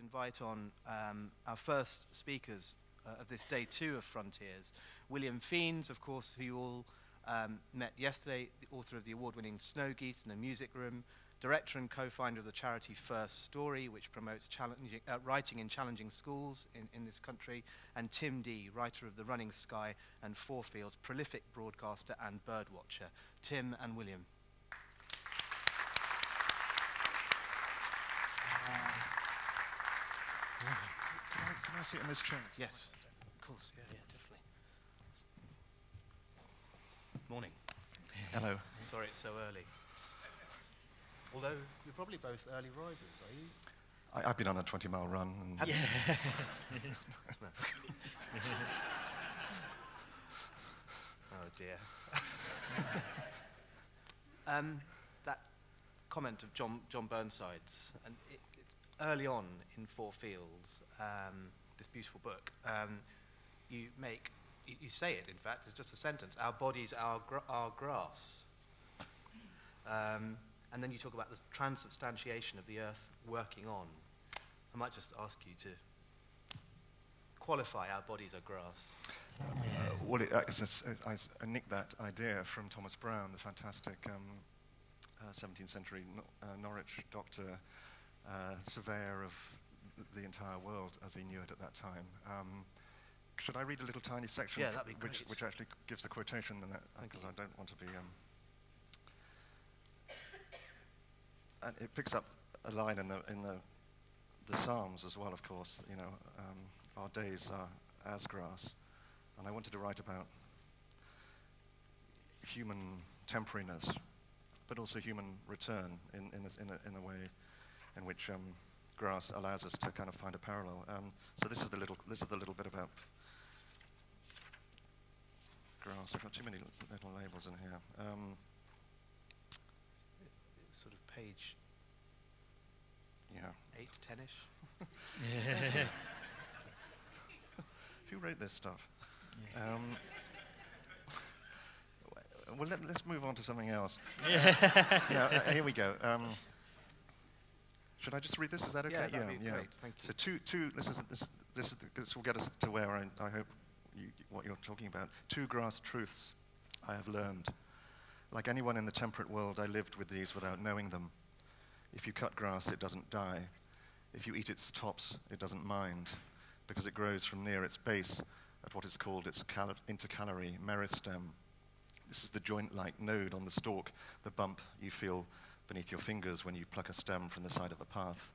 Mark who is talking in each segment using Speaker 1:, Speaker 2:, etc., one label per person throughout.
Speaker 1: invite on um, our first speakers uh, of this day two of Frontiers. William Fiennes, of course, who you all um, met yesterday, the author of the award winning Snow Geese in the Music Room, director and co founder of the charity First Story, which promotes uh, writing in challenging schools in, in this country, and Tim Dee, writer of The Running Sky and Four Fields, prolific broadcaster and birdwatcher. Tim and William.
Speaker 2: Can I, sit in this chair?
Speaker 1: Yes, of course, yeah, yeah, definitely. Morning.
Speaker 2: Hello.
Speaker 1: Sorry it's so early. Although you're probably both early risers, are you?
Speaker 2: I, I've been on a 20 mile run. And
Speaker 1: Have you? oh dear. um, that comment of John, John Burnside's, and it, it, early on in Four Fields, um, this beautiful book, um, you make, you, you say it in fact, it's just a sentence, our bodies are, gra- are grass. Um, and then you talk about the transubstantiation of the earth working on. I might just ask you to qualify our bodies are grass.
Speaker 2: Uh, well, it, uh, I, s- I nicked that idea from Thomas Browne, the fantastic um, uh, 17th century no, uh, Norwich doctor, uh, surveyor of the entire world as he knew it at that time. Um, should I read a little tiny section
Speaker 1: Yeah, that'd be
Speaker 2: which,
Speaker 1: great.
Speaker 2: which actually gives the quotation because. I don't want to be. Um, and it picks up a line in the in the the Psalms as well, of course. You know, um, our days are as grass, and I wanted to write about human temporariness, but also human return in in a, in a, in a way in which um, grass allows us to kind of find a parallel. Um, so this is the little this is the little bit about grass. I've got too many l- little labels in here. Um,
Speaker 1: sort of page
Speaker 2: yeah.
Speaker 1: 8, 10-ish.
Speaker 2: Who wrote this stuff? Um, well, let, us move on to something else. yeah, uh, here we go. Um, should I just read this? Is that okay?
Speaker 1: Yeah, that'd be great. Thank you.
Speaker 2: So two, two. This is this. This, is the, this will get us to where I, I hope you, what you're talking about. Two grass truths I have learned. Like anyone in the temperate world, I lived with these without knowing them. If you cut grass, it doesn't die. If you eat its tops, it doesn't mind, because it grows from near its base at what is called its cal- intercalary meristem. This is the joint-like node on the stalk, the bump you feel beneath your fingers when you pluck a stem from the side of a path.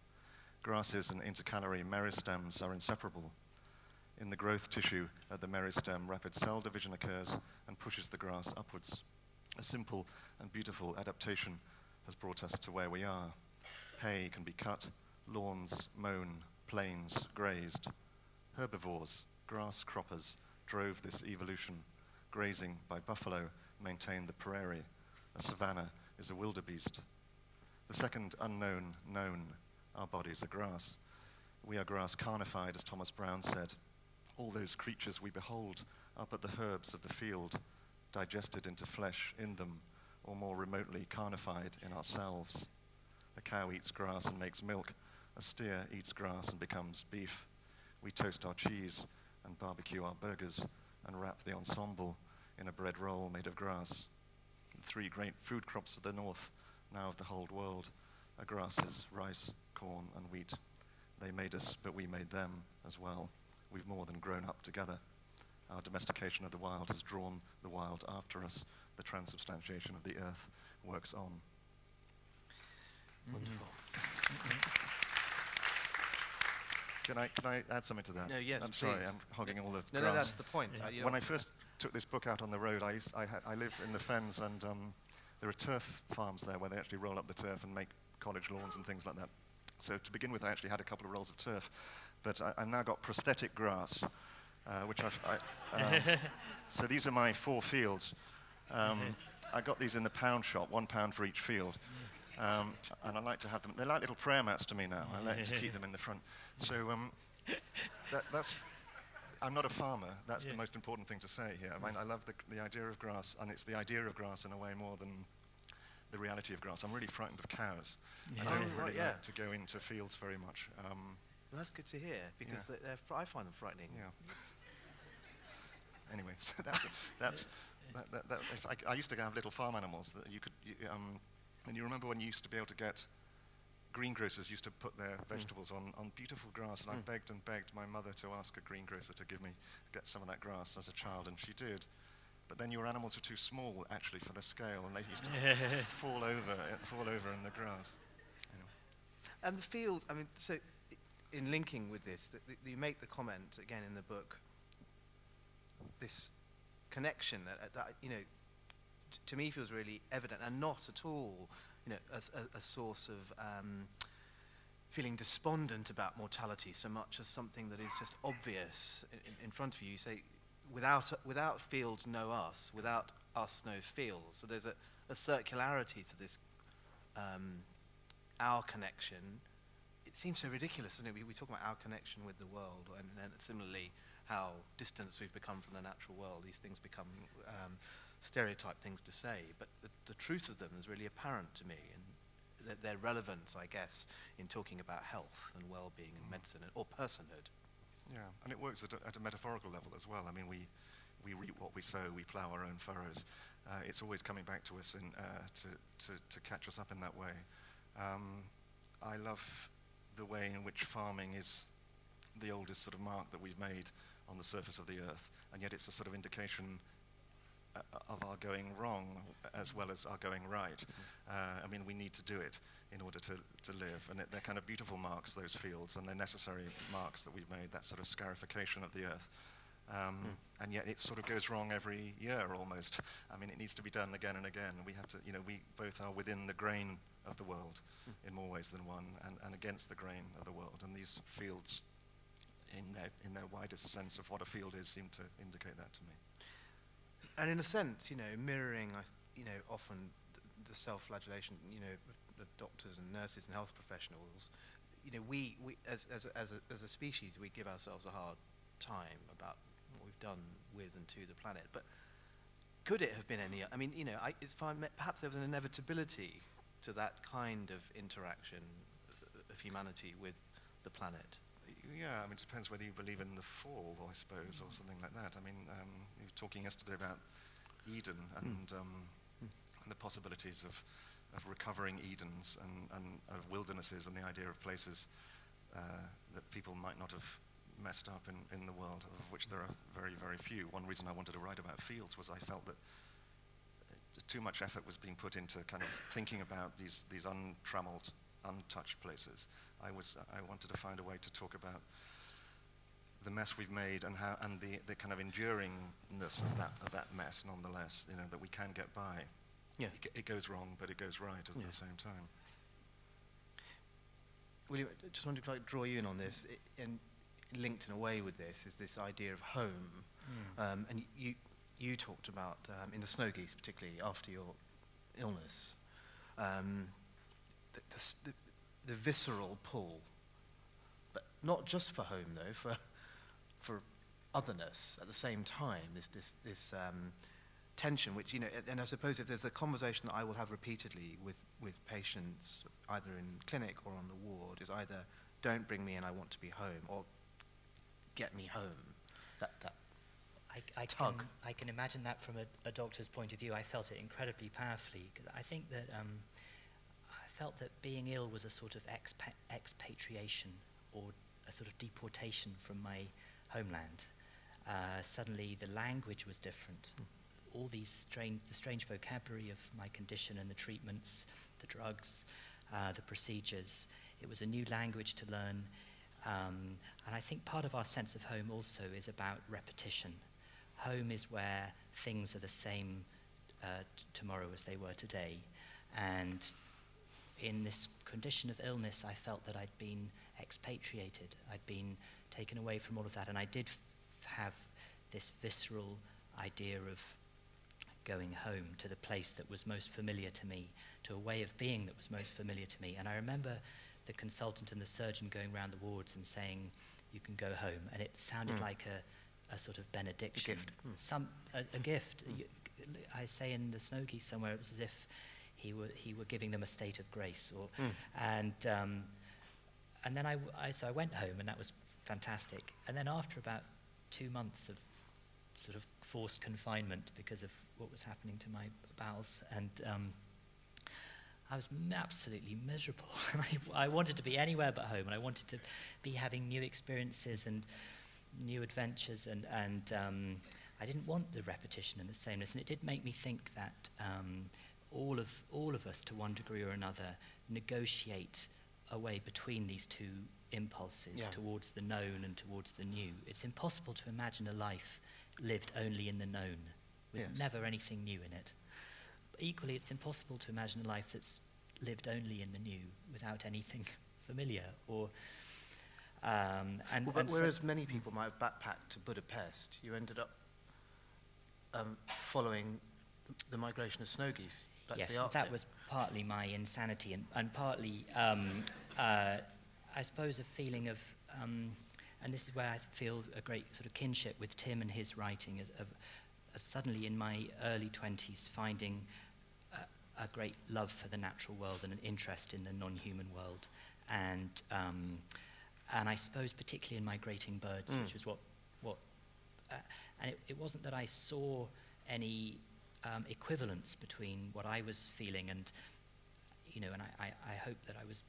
Speaker 2: Grasses and intercalary meristems are inseparable. In the growth tissue at the meristem, rapid cell division occurs and pushes the grass upwards. A simple and beautiful adaptation has brought us to where we are. Hay can be cut, lawns mown, plains grazed. Herbivores, grass croppers, drove this evolution. Grazing by buffalo maintained the prairie. A savanna is a wildebeest. The second unknown known, our bodies are grass. We are grass carnified, as Thomas Browne said. All those creatures we behold are but the herbs of the field, digested into flesh in them, or more remotely carnified in ourselves. A cow eats grass and makes milk. A steer eats grass and becomes beef. We toast our cheese and barbecue our burgers and wrap the ensemble in a bread roll made of grass. The three great food crops of the north, now of the whole world, are grasses, rice, corn, and wheat. They made us, but we made them as well. We've more than grown up together. Our domestication of the wild has drawn the wild after us. The transubstantiation of the earth works on.
Speaker 1: Wonderful.
Speaker 2: Can I, can I add something to that?
Speaker 1: No, yes,
Speaker 2: I'm sorry. I'm hogging all the
Speaker 1: No,
Speaker 2: grass.
Speaker 1: no, that's the point. You
Speaker 2: when I first took this book out on the road, I, used, I, had, I live in the Fens, and um, there are turf farms there where they actually roll up the turf and make college lawns and things like that. So to begin with, I actually had a couple of rolls of turf, but I, I've now got prosthetic grass, uh, which I've, I, um, so these are my four fields. Um, I got these in the pound shop, one pound for each field. Um, and I like to have them. They're like little prayer mats to me now. I like to keep them in the front. So um, that, that's. I'm not a farmer. That's the most important thing to say here. I mean, I love the, the idea of grass, and it's the idea of grass in a way more than the reality of grass. I'm really frightened of cows. I don't
Speaker 1: Oh, right,
Speaker 2: really
Speaker 1: yeah.
Speaker 2: like to go into fields very much. Um,
Speaker 1: Well, that's good to hear because
Speaker 2: Yeah.
Speaker 1: they- they're, fr- I find them frightening.
Speaker 2: Yeah. anyway, so that's that's that, that, that, if I, I used to have little farm animals that you could, you, um, and you remember when you used to be able to get greengrocers used to put their vegetables on, on beautiful grass, and I
Speaker 1: Mm.
Speaker 2: begged and begged my mother to ask a greengrocer to give me get some of that grass as a child, and she did. But then your animals were too small actually for the scale, and they used to fall over, uh, fall over in the grass. Anyway.
Speaker 1: And the fields. I mean, so in linking with this, that that you make the comment again in the book, this connection that, that you know, t- to me feels really evident and not at all, you know, a source of um, feeling despondent about mortality so much as something that is just obvious in, in front of you. You say, without, without fields, no us. Without us, no fields. So there's a, a circularity to this um, our connection. It seems so ridiculous, doesn't it? We, we talk about our connection with the world, and then similarly, how distant we've become from the natural world. These things become um, stereotype things to say, but the, the truth of them is really apparent to me, and their, their relevance, I guess, in talking about health and well-being and medicine and, or personhood.
Speaker 2: Yeah, and it works at a, at a metaphorical level as well. I mean, we, we reap what we sow, we plough our own furrows. Uh, it's always coming back to us in, uh, to, to, to catch us up in that way. Um, I love the way in which farming is the oldest sort of mark that we've made on the surface of the earth, and yet it's a sort of indication of our going wrong as well as our going right. Uh, I mean, we need to do it in order to, to live, and it, they're kind of beautiful marks, those fields, and they're necessary marks that we've made, that sort of scarification of the earth. Um, And yet it sort of goes wrong every year almost. I mean, it needs to be done again and again. We have to, you know, we both are within the grain of the world in more ways than one, and, and against the grain of the world. And these fields, in their, in their widest sense of what a field is, seem to indicate that to me.
Speaker 1: And in a sense, you know, mirroring, you know, often th- the self-flagellation, you know, of the doctors and nurses and health professionals, you know, we, we as, as, a, as, a, as a species, we give ourselves a hard time about what we've done with and to the planet. But could it have been any? I mean, you know, I, it's fine. Perhaps there was an inevitability to that kind of interaction of humanity with the planet.
Speaker 2: Yeah, I mean, it depends whether you believe in the fall, I suppose, or something like that. I mean, um, you were talking yesterday about Eden and, um, and the possibilities of, of recovering Edens and, and of wildernesses and the idea of places uh, that people might not have messed up in, in the world, of which there are very, very few. One reason I wanted to write about fields was I felt that uh, too much effort was being put into kind of thinking about these, these untrammeled, untouched places. I, was, I wanted to find a way to talk about the mess we've made and, how, and the, the kind of enduringness of that, of that mess, nonetheless, you know, that we can get by.
Speaker 1: Yeah.
Speaker 2: It, it goes wrong, but it goes right at
Speaker 1: Yeah.
Speaker 2: the same time.
Speaker 1: William, I just wanted to like, draw you in on this, i- and linked in a way with this is this idea of home. Um, and you, you talked about, um, in the snow geese particularly, after your illness, um, the, the, the, visceral pull, but not just for home though, for, for otherness at the same time, this, this, this um, tension, which, you know, and I suppose if there's a conversation that I will have repeatedly with, with patients, either in clinic or on the ward, is either don't bring me in, I want to be home, or get me home. That, that,
Speaker 3: I, I,
Speaker 1: tug.
Speaker 3: Can, I can imagine that from a, a doctor's point of view. I felt it incredibly powerfully. I think that um, felt that being ill was a sort of expa- expatriation or a sort of deportation from my homeland. Uh, suddenly, the language was different. All these strange, the strange vocabulary of my condition and the treatments, the drugs, uh, the procedures. It was a new language to learn. Um, and I think part of our sense of home also is about repetition. Home is where things are the same uh, t- tomorrow as they were today. And in this condition of illness, I felt that I'd been expatriated. I'd been taken away from all of that. And I did f- have this visceral idea of going home to the place that was most familiar to me, to a way of being that was most familiar to me. And I remember the consultant and the surgeon going around the wards and saying, You can go home. And it sounded
Speaker 1: Mm.
Speaker 3: like a, a sort of benediction.
Speaker 1: gift. Mm.
Speaker 3: Some, a, a gift. You- I say in the Snow Geese somewhere, it was as if he were, he were giving them a state of grace. Or,
Speaker 1: Mm.
Speaker 3: And um, and then I, I- so I went home, and that was fantastic. And then after about two months of sort of forced confinement because of what was happening to my bowels, and um, I was absolutely miserable. I, I wanted to be anywhere but home, and I wanted to be having new experiences and new adventures, and, and um, I didn't want the repetition and the sameness. And it did make me think that um, all, of, all of us, to one degree or another, negotiate a way between these two impulses
Speaker 1: Yeah.
Speaker 3: towards the known and towards the new. It's impossible to imagine a life lived only in the known, with
Speaker 1: Yes.
Speaker 3: never anything new in it. Equally, it's impossible to imagine a life that's lived only in the new, without anything familiar or. Um, and,
Speaker 1: Well, but
Speaker 3: and so-
Speaker 1: whereas many people might have backpacked to Budapest, you ended up um, following the migration of snow geese back
Speaker 3: yes,
Speaker 1: to the Arctic.
Speaker 3: that was partly my insanity and, and partly, um, uh, I suppose, a feeling of, um, and this is where I feel a great sort of kinship with Tim and his writing, of, of, of suddenly in my early 20s finding a, a great love for the natural world and an interest in the non-human world. And, um, and I suppose particularly in migrating birds,
Speaker 1: Mm.
Speaker 3: which was what, what uh, and it, it wasn't that I saw any um, equivalence between what I was feeling and, you know, and I, I, I hope that I was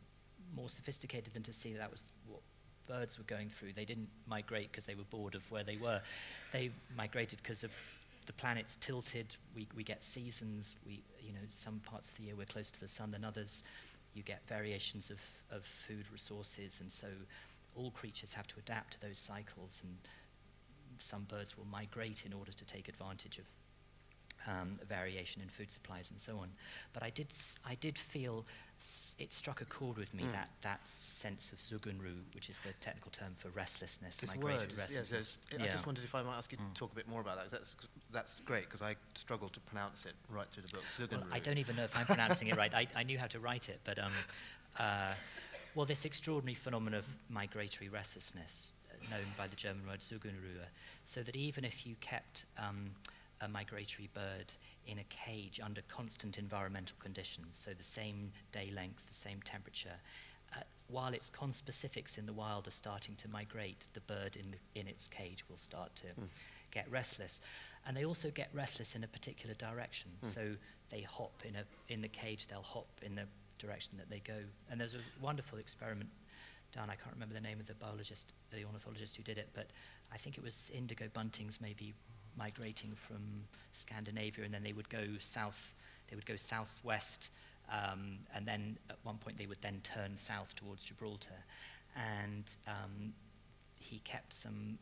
Speaker 3: more sophisticated than to see that that was what birds were going through. They didn't migrate because they were bored of where they were. They migrated because of the planet's tilted. We, we get seasons. We, you know, some parts of the year we're close to the sun than others. You get variations of, of food resources, and so all creatures have to adapt to those cycles. And some birds will migrate in order to take advantage of um, variation in food supplies and so on. But I did, I did feel s- it struck a chord with me
Speaker 1: Mm.
Speaker 3: that, that sense of zugunruhe, which is the technical term for restlessness,
Speaker 1: This
Speaker 3: migratory
Speaker 1: word, is- yes,
Speaker 3: restlessness.
Speaker 1: yes. I
Speaker 3: Yeah.
Speaker 1: just wondered if I might ask you
Speaker 3: Mm.
Speaker 1: to talk a bit more about that. That's, that's great, because I struggled to pronounce it right through the book.
Speaker 3: Well, I don't even know if I'm pronouncing it right. I, I knew how to write it, but um, uh, well, this extraordinary phenomenon of migratory restlessness, uh, known by the German word Zugunruhe, so that even if you kept um, a migratory bird in a cage under constant environmental conditions, so the same day length, the same temperature, uh, while its conspecifics in the wild are starting to migrate, the bird in, the, in its cage will start to
Speaker 1: Mm.
Speaker 3: get restless. And they also get restless in a particular direction.
Speaker 1: Mm.
Speaker 3: So they hop in, a, in the cage, they'll hop in the direction that they go. And there's a wonderful experiment done. I can't remember the name of the biologist, the ornithologist who did it, but I think it was indigo buntings maybe migrating from Scandinavia, and then they would go south. They would go southwest, um, and then at one point they would then turn south towards Gibraltar. And um, he kept some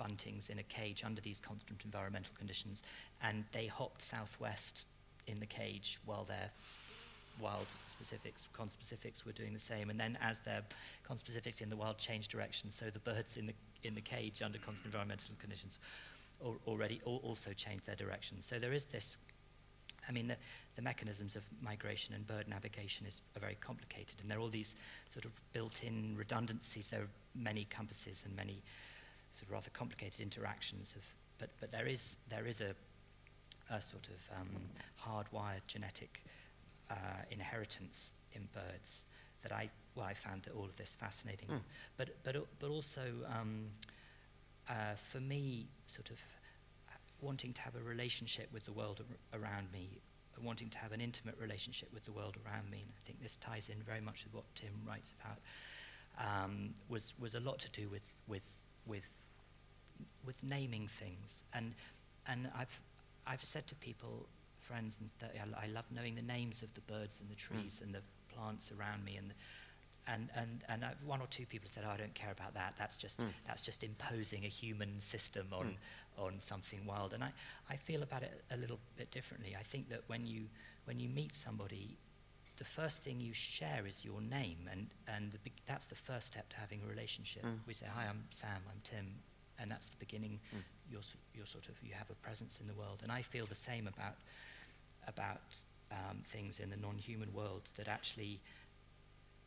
Speaker 3: buntings in a cage under these constant environmental conditions, and they hopped southwest in the cage while their wild specifics, conspecifics were doing the same. And then as their conspecifics in the wild changed direction, so the birds in the, in the cage under constant environmental conditions al- already al- also changed their direction. So there is this, I mean, the, the mechanisms of migration and bird navigation is, are very complicated, and there are all these sort of built-in redundancies. There are many compasses and many sort of rather complicated interactions of, but, but there is, there is a, a sort of um, hardwired genetic uh, inheritance in birds that I, well, I found that all of this fascinating.
Speaker 1: Mm.
Speaker 3: But, but, but also, um, uh, for me, sort of uh, wanting to have a relationship with the world ar- around me, wanting to have an intimate relationship with the world around me, and I think this ties in very much with what Tim writes about, um, was, was a lot to do with, with, with, with naming things. And, and I've, I've said to people, friends, and that I, I love knowing the names of the birds and the trees and the plants around me. And, and, and, and uh, one or two people said, oh, I don't care about that. That's just,
Speaker 1: Mm.
Speaker 3: that's just imposing a human system on, on something wild. And I, I feel about it a little bit differently. I think that when you, when you meet somebody, the first thing you share is your name, and, and the, beg- that's the first step to having a relationship.
Speaker 1: Mm.
Speaker 3: We say, hi, I'm Sam, I'm Tim, and that's the beginning.
Speaker 1: Mm.
Speaker 3: You're, you're sort of, you have a presence in the world. And I feel the same about, about um, things in the non-human world, that actually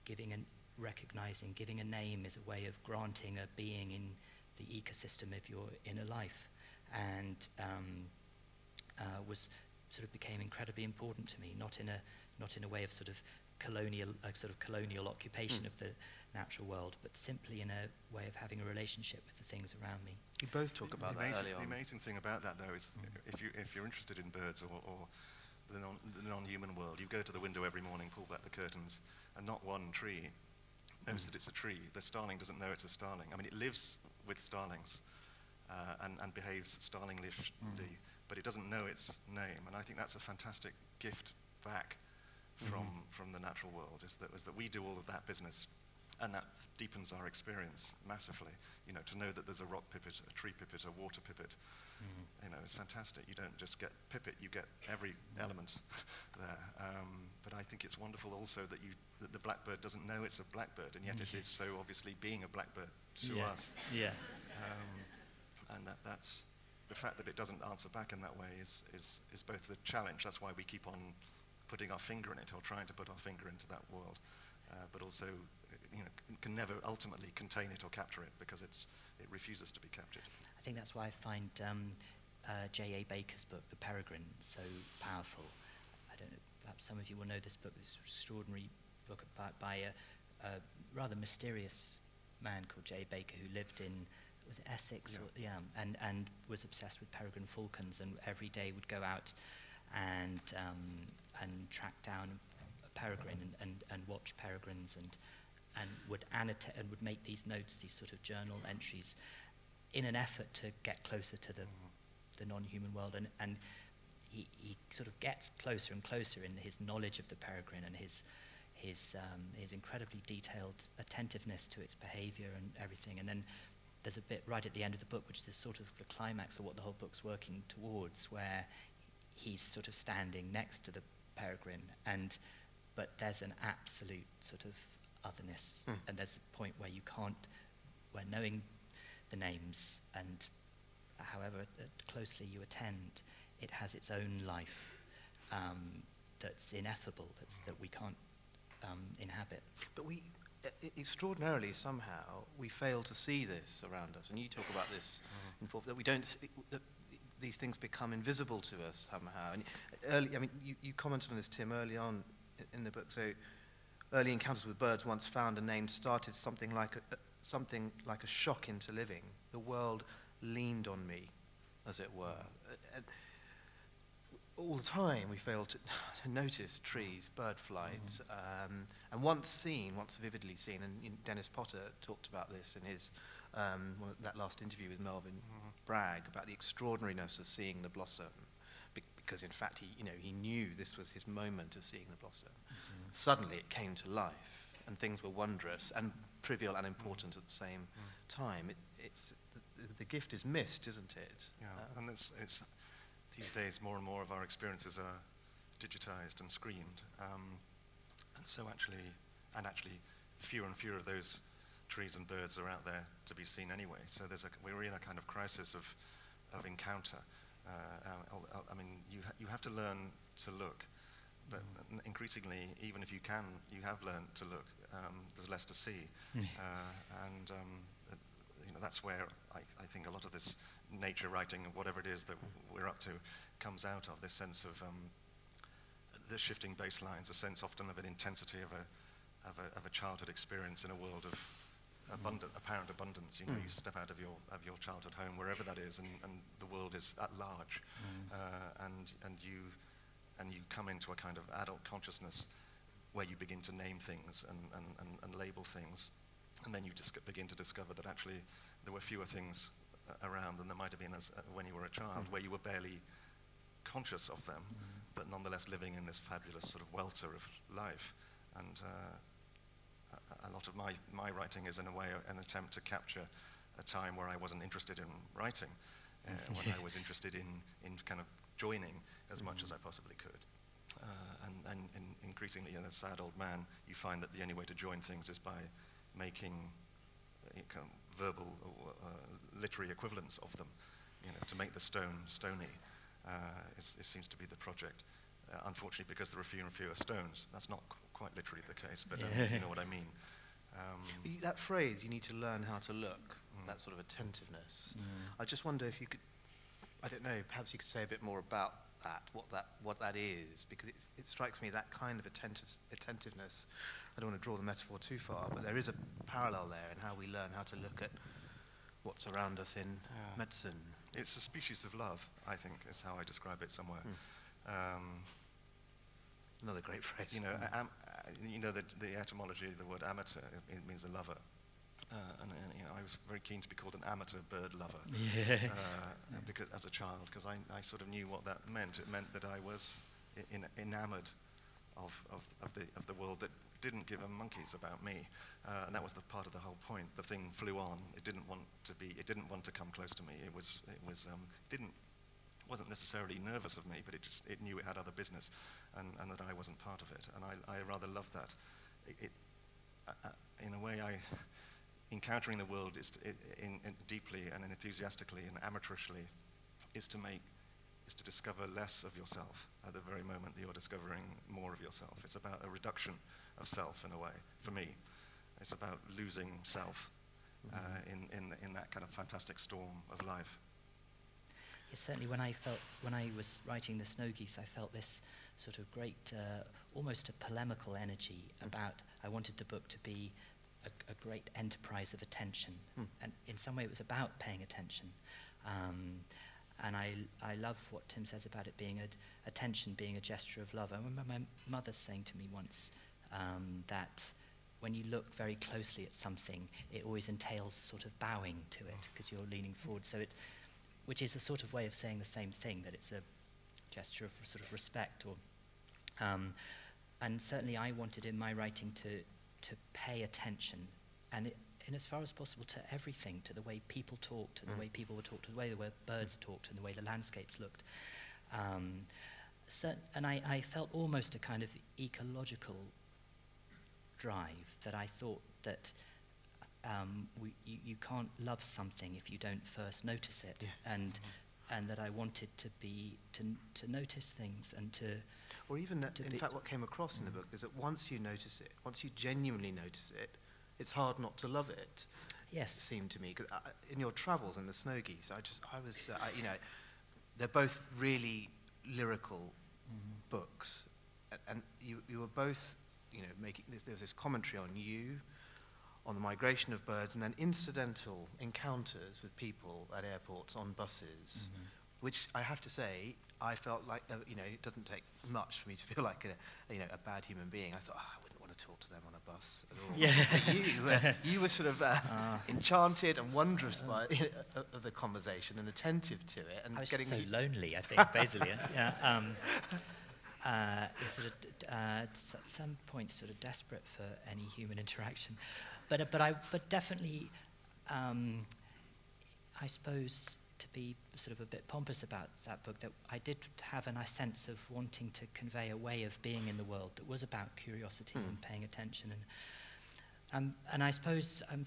Speaker 3: giving and recognizing, giving a name is a way of granting a being in the ecosystem of your inner life. And um, uh, was sort of became incredibly important to me, not in a not in a way of sort of colonial, a sort of colonial occupation
Speaker 1: Mm.
Speaker 3: of the natural world, but simply in a way of having a relationship with the things around me.
Speaker 1: You both talk about
Speaker 2: the
Speaker 1: that
Speaker 2: amazing,
Speaker 1: early
Speaker 2: The amazing thing about that, though, is if, you, if you're interested in birds or, or the, non, the non-human world, you go to the window every morning, pull back the curtains, and not one tree knows that it's a tree. The starling doesn't know it's a starling. I mean, it lives with starlings uh, and, and behaves starlingly, but it doesn't know its name. And I think that's a fantastic gift back from, from the natural world, is that, is that we do all of that business and that deepens our experience massively. You know, to know that there's a rock pipit, a tree pipit, a water pipit, you know, it's fantastic. You don't just get pipit, you get every element there. Um, but I think it's wonderful also that, you, that the blackbird doesn't know it's a blackbird, and yet it is so obviously being a blackbird to
Speaker 3: yeah.
Speaker 2: us.
Speaker 3: Yeah.
Speaker 2: Um, and that, that's the fact that it doesn't answer back in that way is, is, is both the challenge. That's why we keep on putting our finger in it or trying to put our finger into that world, uh, but also you know, can never ultimately contain it or capture it because it's, it refuses to be captured.
Speaker 3: I think that's why I find um, uh, J.A. Baker's book, The Peregrine, so powerful. I don't know, perhaps some of you will know this book, this extraordinary book about, by a, a rather mysterious man called J.A. Baker who lived in, was it Essex?
Speaker 2: Yeah.
Speaker 3: Or, yeah, and, and was obsessed with peregrine falcons and every day would go out and, um, and track down a peregrine and, and, and watch peregrines and, and would annotate and would make these notes, these sort of journal entries in an effort to get closer to the, the non-human world and, and he, he sort of gets closer and closer in his knowledge of the peregrine and his, his, um, his incredibly detailed attentiveness to its behavior and everything. And then there's a bit right at the end of the book, which is sort of the climax of what the whole book's working towards, where he's sort of standing next to the peregrine, and but there's an absolute sort of otherness,
Speaker 1: Mm.
Speaker 3: and there's a point where you can't, where knowing the names and however uh, closely you attend, it has its own life um, that's ineffable, that's, that we can't um, inhabit.
Speaker 1: But we, e- extraordinarily somehow, we fail to see this around us. And you talk about this, in forth, that we don't, s- that these things become invisible to us somehow. And early, I mean, you, you commented on this, Tim, early on in the book. So, early encounters with birds, once found and named, started something like a, a- something like a shock into living. The world leaned on me, as it were. Uh, And all the time we fail to, to notice trees, bird flight, um, and once seen, once vividly seen, and Dennis Potter talked about this in his um, that last interview with Melvin Bragg about the extraordinariness of seeing the blossom, because in fact he, you know, he knew this was his moment of seeing the blossom. Suddenly it came to life, and things were wondrous and trivial and important at the same time. It, it's the, the gift is missed, isn't it?
Speaker 2: Yeah,
Speaker 1: Uh,
Speaker 2: and it's, it's these days more and more of our experiences are digitized and screened, um, and so actually, and actually, fewer and fewer of those trees and birds are out there to be seen anyway. So there's a, we're in a kind of crisis of, of encounter. Uh, I mean, you ha- you have to learn to look, but increasingly, even if you can, you have learned to look. Um, there's less to see, uh, and um, uh, you know that's where I, I think a lot of this nature writing, whatever it is that we're up to, comes out of this sense of um, the shifting baselines, a sense often of an intensity of a, of a, of a childhood experience in a world of abundant, apparent abundance. You know, you step out of your, of your childhood home, wherever that is, and, and the world is at large. Uh, and, and, you, and you come into a kind of adult consciousness where you begin to name things and, and, and, and label things. And then you just begin to discover that actually there were fewer things uh, around than there might have been as, uh, when you were a child, where you were barely conscious of them, but nonetheless living in this fabulous sort of welter of life. And uh, a, a lot of my, my writing is, in a way, an attempt to capture a time where I wasn't interested in writing, uh, when I was interested in, in kind of joining as much as I possibly could. Uh, and and in increasingly, as a sad old man, you find that the only way to join things is by making uh, kind of verbal or uh, literary equivalents of them, you know, to make the stone stony. Uh, is, it seems to be the project. Uh, unfortunately, because there are fewer and fewer stones, that's not qu- quite literally the case, but um, you know what I mean. Um,
Speaker 1: That phrase, you need to learn how to look, that sort of attentiveness. I just wonder if you could, I don't know, perhaps you could say a bit more about that, what that, what that is, because it, it strikes me that kind of attentive, attentiveness. I don't want to draw the metaphor too far, but there is a parallel there in how we learn how to look at what's around us in
Speaker 2: Yeah.
Speaker 1: medicine.
Speaker 2: It's a species of love, I think, is how I describe it somewhere.
Speaker 1: Hmm.
Speaker 2: Um,
Speaker 1: Another great phrase.
Speaker 2: you know, am, you know the, the etymology of the word amateur, it means a lover. Uh, and, and you know, I was very keen to be called an amateur bird lover uh, because, as a child, because I, I sort of knew what that meant. It meant that I was in, enamored of, of, of, the, of the world that didn't give a monkeys about me. Uh, and that was the part of the whole point. The thing flew on. It didn't want to be, it didn't want to come close to me. It was, it was, um, didn't, wasn't necessarily nervous of me, but it just, it knew it had other business and, and that I wasn't part of it. And I, I rather loved that. It, it, uh, uh, in a way, I, encountering the world is to, in, in deeply and enthusiastically and amateurishly is to make is to discover less of yourself at the very moment that you're discovering more of yourself. It's about a reduction of self in a way. For me, it's about losing self uh, in, in, in that kind of fantastic storm of life.
Speaker 3: Yes, certainly when I felt when I was writing the Snow Geese, I felt this sort of great, uh, almost a polemical energy about. I wanted the book to be a, a great enterprise of attention,
Speaker 1: Hmm.
Speaker 3: and in some way it was about paying attention. Um, and I, I love what Tim says about it being a, attention being a gesture of love. I remember my mother saying to me once um, that when you look very closely at something, it always entails a sort of bowing to it because you're leaning forward. So it, which is a sort of way of saying the same thing, that it's a gesture of sort of respect. Or, um, and certainly I wanted in my writing to, to pay attention, and it, in as far as possible to everything, to the way people talked, to the
Speaker 1: Mm.
Speaker 3: way people were talked, to the way the birds talked, and the way the landscapes looked. Um, cer- and I, I felt almost a kind of ecological drive that I thought that um, we, you, you can't love something if you don't first notice it,
Speaker 1: Yeah.
Speaker 3: and and that I wanted to be to to notice things and to
Speaker 1: Or even, that, in fact, what came across in the book is that once you notice it, once you genuinely notice it, it's hard not to love it.
Speaker 3: Yes, It
Speaker 1: seemed to me. 'Cause I, in your travels in the Snow Geese, I just, I was, uh, I, you know, they're both really lyrical
Speaker 3: Mhm.
Speaker 1: books, and, you, you were both, you know, making. There was this commentary on you, on the migration of birds, and then incidental encounters with people at airports, on buses
Speaker 3: Mhm.
Speaker 1: which I have to say, I felt like, uh, you know, it doesn't take much for me to feel like a, you know, a bad human being. I thought, oh, I wouldn't want to talk to them on a bus at all.
Speaker 3: Yeah.
Speaker 1: You, uh, you were sort of uh,
Speaker 3: Ah.
Speaker 1: enchanted and wondrous by uh, of the conversation and attentive to it, and
Speaker 3: I was
Speaker 1: getting
Speaker 3: so lonely, I think, basically. yeah. Um, uh, sort of, uh, at some point, sort of desperate for any human interaction. But, uh, but, I, but definitely, um, I suppose, to be sort of a bit pompous about that book, that I did have a sense of wanting to convey a way of being in the world that was about curiosity
Speaker 1: Hmm.
Speaker 3: and paying attention. And, um, and I suppose I'm,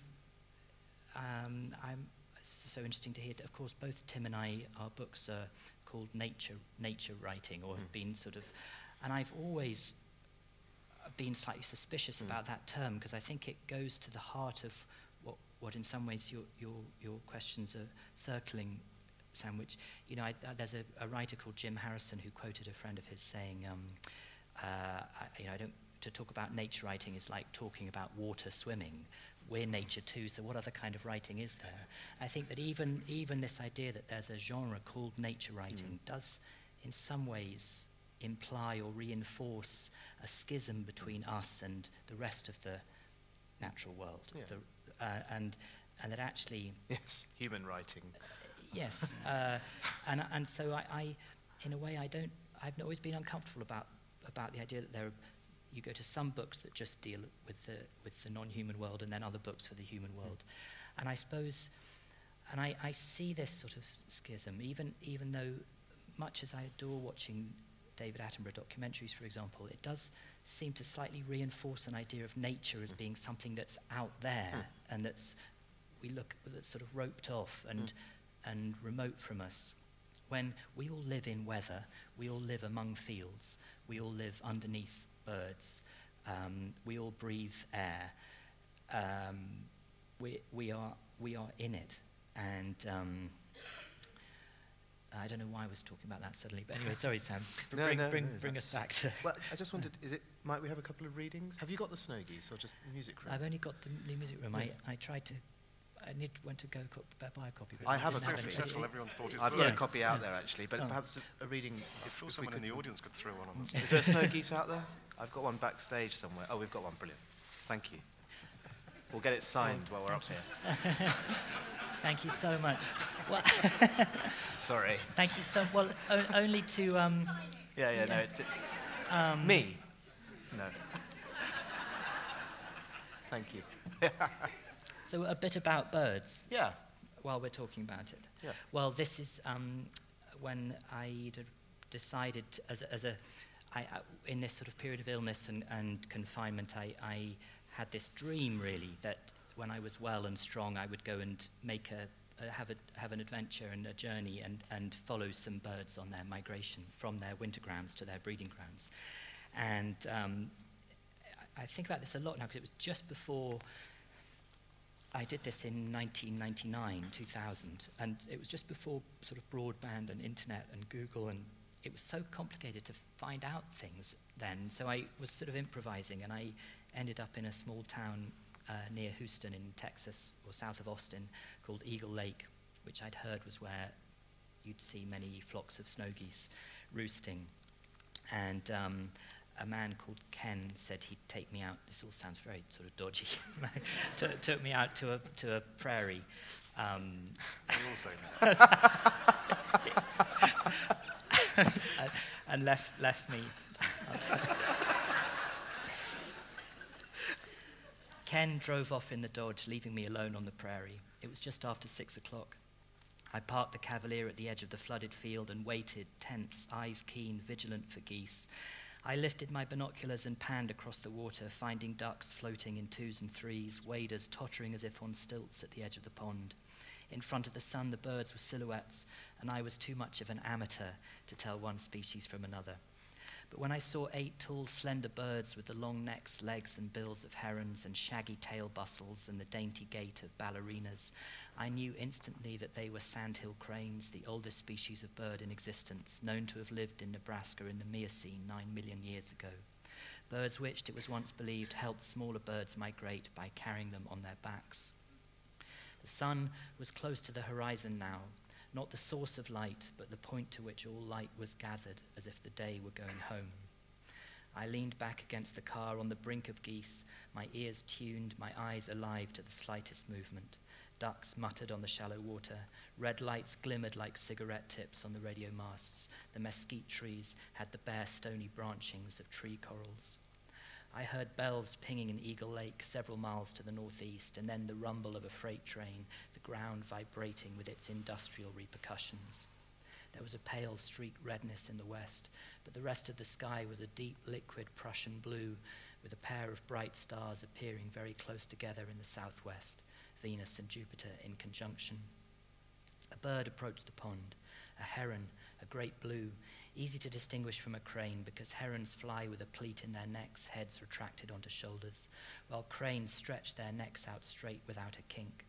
Speaker 3: um, I'm so interesting to hear that, of course, both Tim and I, our books are called nature, nature writing, or have
Speaker 1: Mm.
Speaker 3: been sort of, and I've always been slightly suspicious
Speaker 1: Mm.
Speaker 3: about that term because I think it goes to the heart of what, in some ways your, your, your questions are circling, Sam, which, you know, I, uh, there's a, a writer called Jim Harrison who quoted a friend of his saying, um, uh, I, you know, I don't, to talk about nature writing is like talking about water swimming. We're nature too, so what other kind of writing is there? I think that even, even this idea that there's a genre called nature writing does, in some ways, imply or reinforce a schism between us and the rest of the natural world.
Speaker 1: Yeah.
Speaker 3: The, uh, and, and that actually,
Speaker 1: yes, human writing.
Speaker 3: yes. Uh, and, and so I, I, in a way, I don't, I've always been uncomfortable about, about the idea that there are, you go to some books that just deal with the, with the non-human world and then other books for the human world. And I suppose, and I, I see this sort of schism, even, even though much as I adore watching David Attenborough documentaries, for example, it does seem to slightly reinforce an idea of nature as being something that's out there and that's we look that's sort of roped off and and remote from us. When we all live in weather, we all live among fields, we all live underneath birds, um, we all breathe air. Um, we, we, are, we are in it. And um, Uh, I don't know why I was talking about that suddenly, but anyway, sorry, Sam.
Speaker 1: No,
Speaker 3: bring
Speaker 1: no,
Speaker 3: bring,
Speaker 1: no,
Speaker 3: bring us back to.
Speaker 1: Well, I just wondered, is it, might we have a couple of readings? Have you got the snow geese or just the music room?
Speaker 3: I've only got the new music room.
Speaker 1: Yeah.
Speaker 3: I, I tried to. I need, went to go co- buy a copy. But
Speaker 1: I have a copy.
Speaker 2: successful, everyone's bought his
Speaker 1: I've
Speaker 2: book.
Speaker 1: got a copy out
Speaker 3: Yeah.
Speaker 1: there actually, but
Speaker 3: Oh.
Speaker 1: perhaps a, a reading.
Speaker 2: I'm
Speaker 1: If,
Speaker 2: sure someone in the audience could throw one on the
Speaker 1: Is there snow geese out there? I've got one backstage somewhere. Oh, we've got one. Brilliant. Thank you. We'll get it signed while we're up here.
Speaker 3: Thank you so much. Well,
Speaker 1: Sorry.
Speaker 3: thank you so. Well, o- only to. Um,
Speaker 1: Yeah, yeah, no, it's
Speaker 3: um,
Speaker 1: me. No. Thank you.
Speaker 3: So a bit about birds.
Speaker 1: Yeah.
Speaker 3: while we're talking about it.
Speaker 1: Yeah.
Speaker 3: Well, this is um, when I d- decided as a, as a I, I, in this sort of period of illness and, and confinement, I, I had this dream really that when I was well and strong, I would go and make a, have a have an adventure and a journey and, and follow some birds on their migration from their winter grounds to their breeding grounds. And um, I think about this a lot now because it was just before I did this in 1999, 2000, and it was just before sort of broadband and internet and Google, and it was so complicated to find out things then. So I was sort of improvising, and I ended up in a small town uh, near Houston in Texas, or south of Austin, called Eagle Lake, which I'd heard was where you'd see many flocks of snow geese roosting. And um, a man called Ken said he'd take me out. This all sounds very sort of dodgy. took, took me out to a to a prairie. Um,
Speaker 2: We all say that.
Speaker 3: and, and left left me. Ken drove off in the Dodge, leaving me alone on the prairie. It was just after six o'clock. I parked the Cavalier at the edge of the flooded field and waited, tense, eyes keen, vigilant for geese. I lifted my binoculars and panned across the water, finding ducks floating in twos and threes, waders tottering as if on stilts at the edge of the pond. In front of the sun, the birds were silhouettes, and I was too much of an amateur to tell one species from another. But when I saw eight tall, slender birds with the long necks, legs, and bills of herons, and shaggy tail bustles, and the dainty gait of ballerinas, I knew instantly that they were sandhill cranes, the oldest species of bird in existence, known to have lived in Nebraska in the Miocene nine million years ago. Birds which, it was once believed, helped smaller birds migrate by carrying them on their backs. The sun was close to the horizon now, not the source of light, but the point to which all light was gathered, as if the day were going home. I leaned back against the car on the brink of geese, my ears tuned, my eyes alive to the slightest movement. Ducks muttered on the shallow water. Red lights glimmered like cigarette tips on the radio masts. The mesquite trees had the bare stony branchings of tree corals. I heard bells pinging in Eagle Lake several miles to the northeast, and then the rumble of a freight train, the ground vibrating with its industrial repercussions. There was a pale streak redness in the west, but the rest of the sky was a deep liquid Prussian blue, with a pair of bright stars appearing very close together in the southwest, Venus and Jupiter in conjunction. A bird approached the pond, a heron, a great blue, easy to distinguish from a crane because herons fly with a pleat in their necks, heads retracted onto shoulders, while cranes stretch their necks out straight without a kink.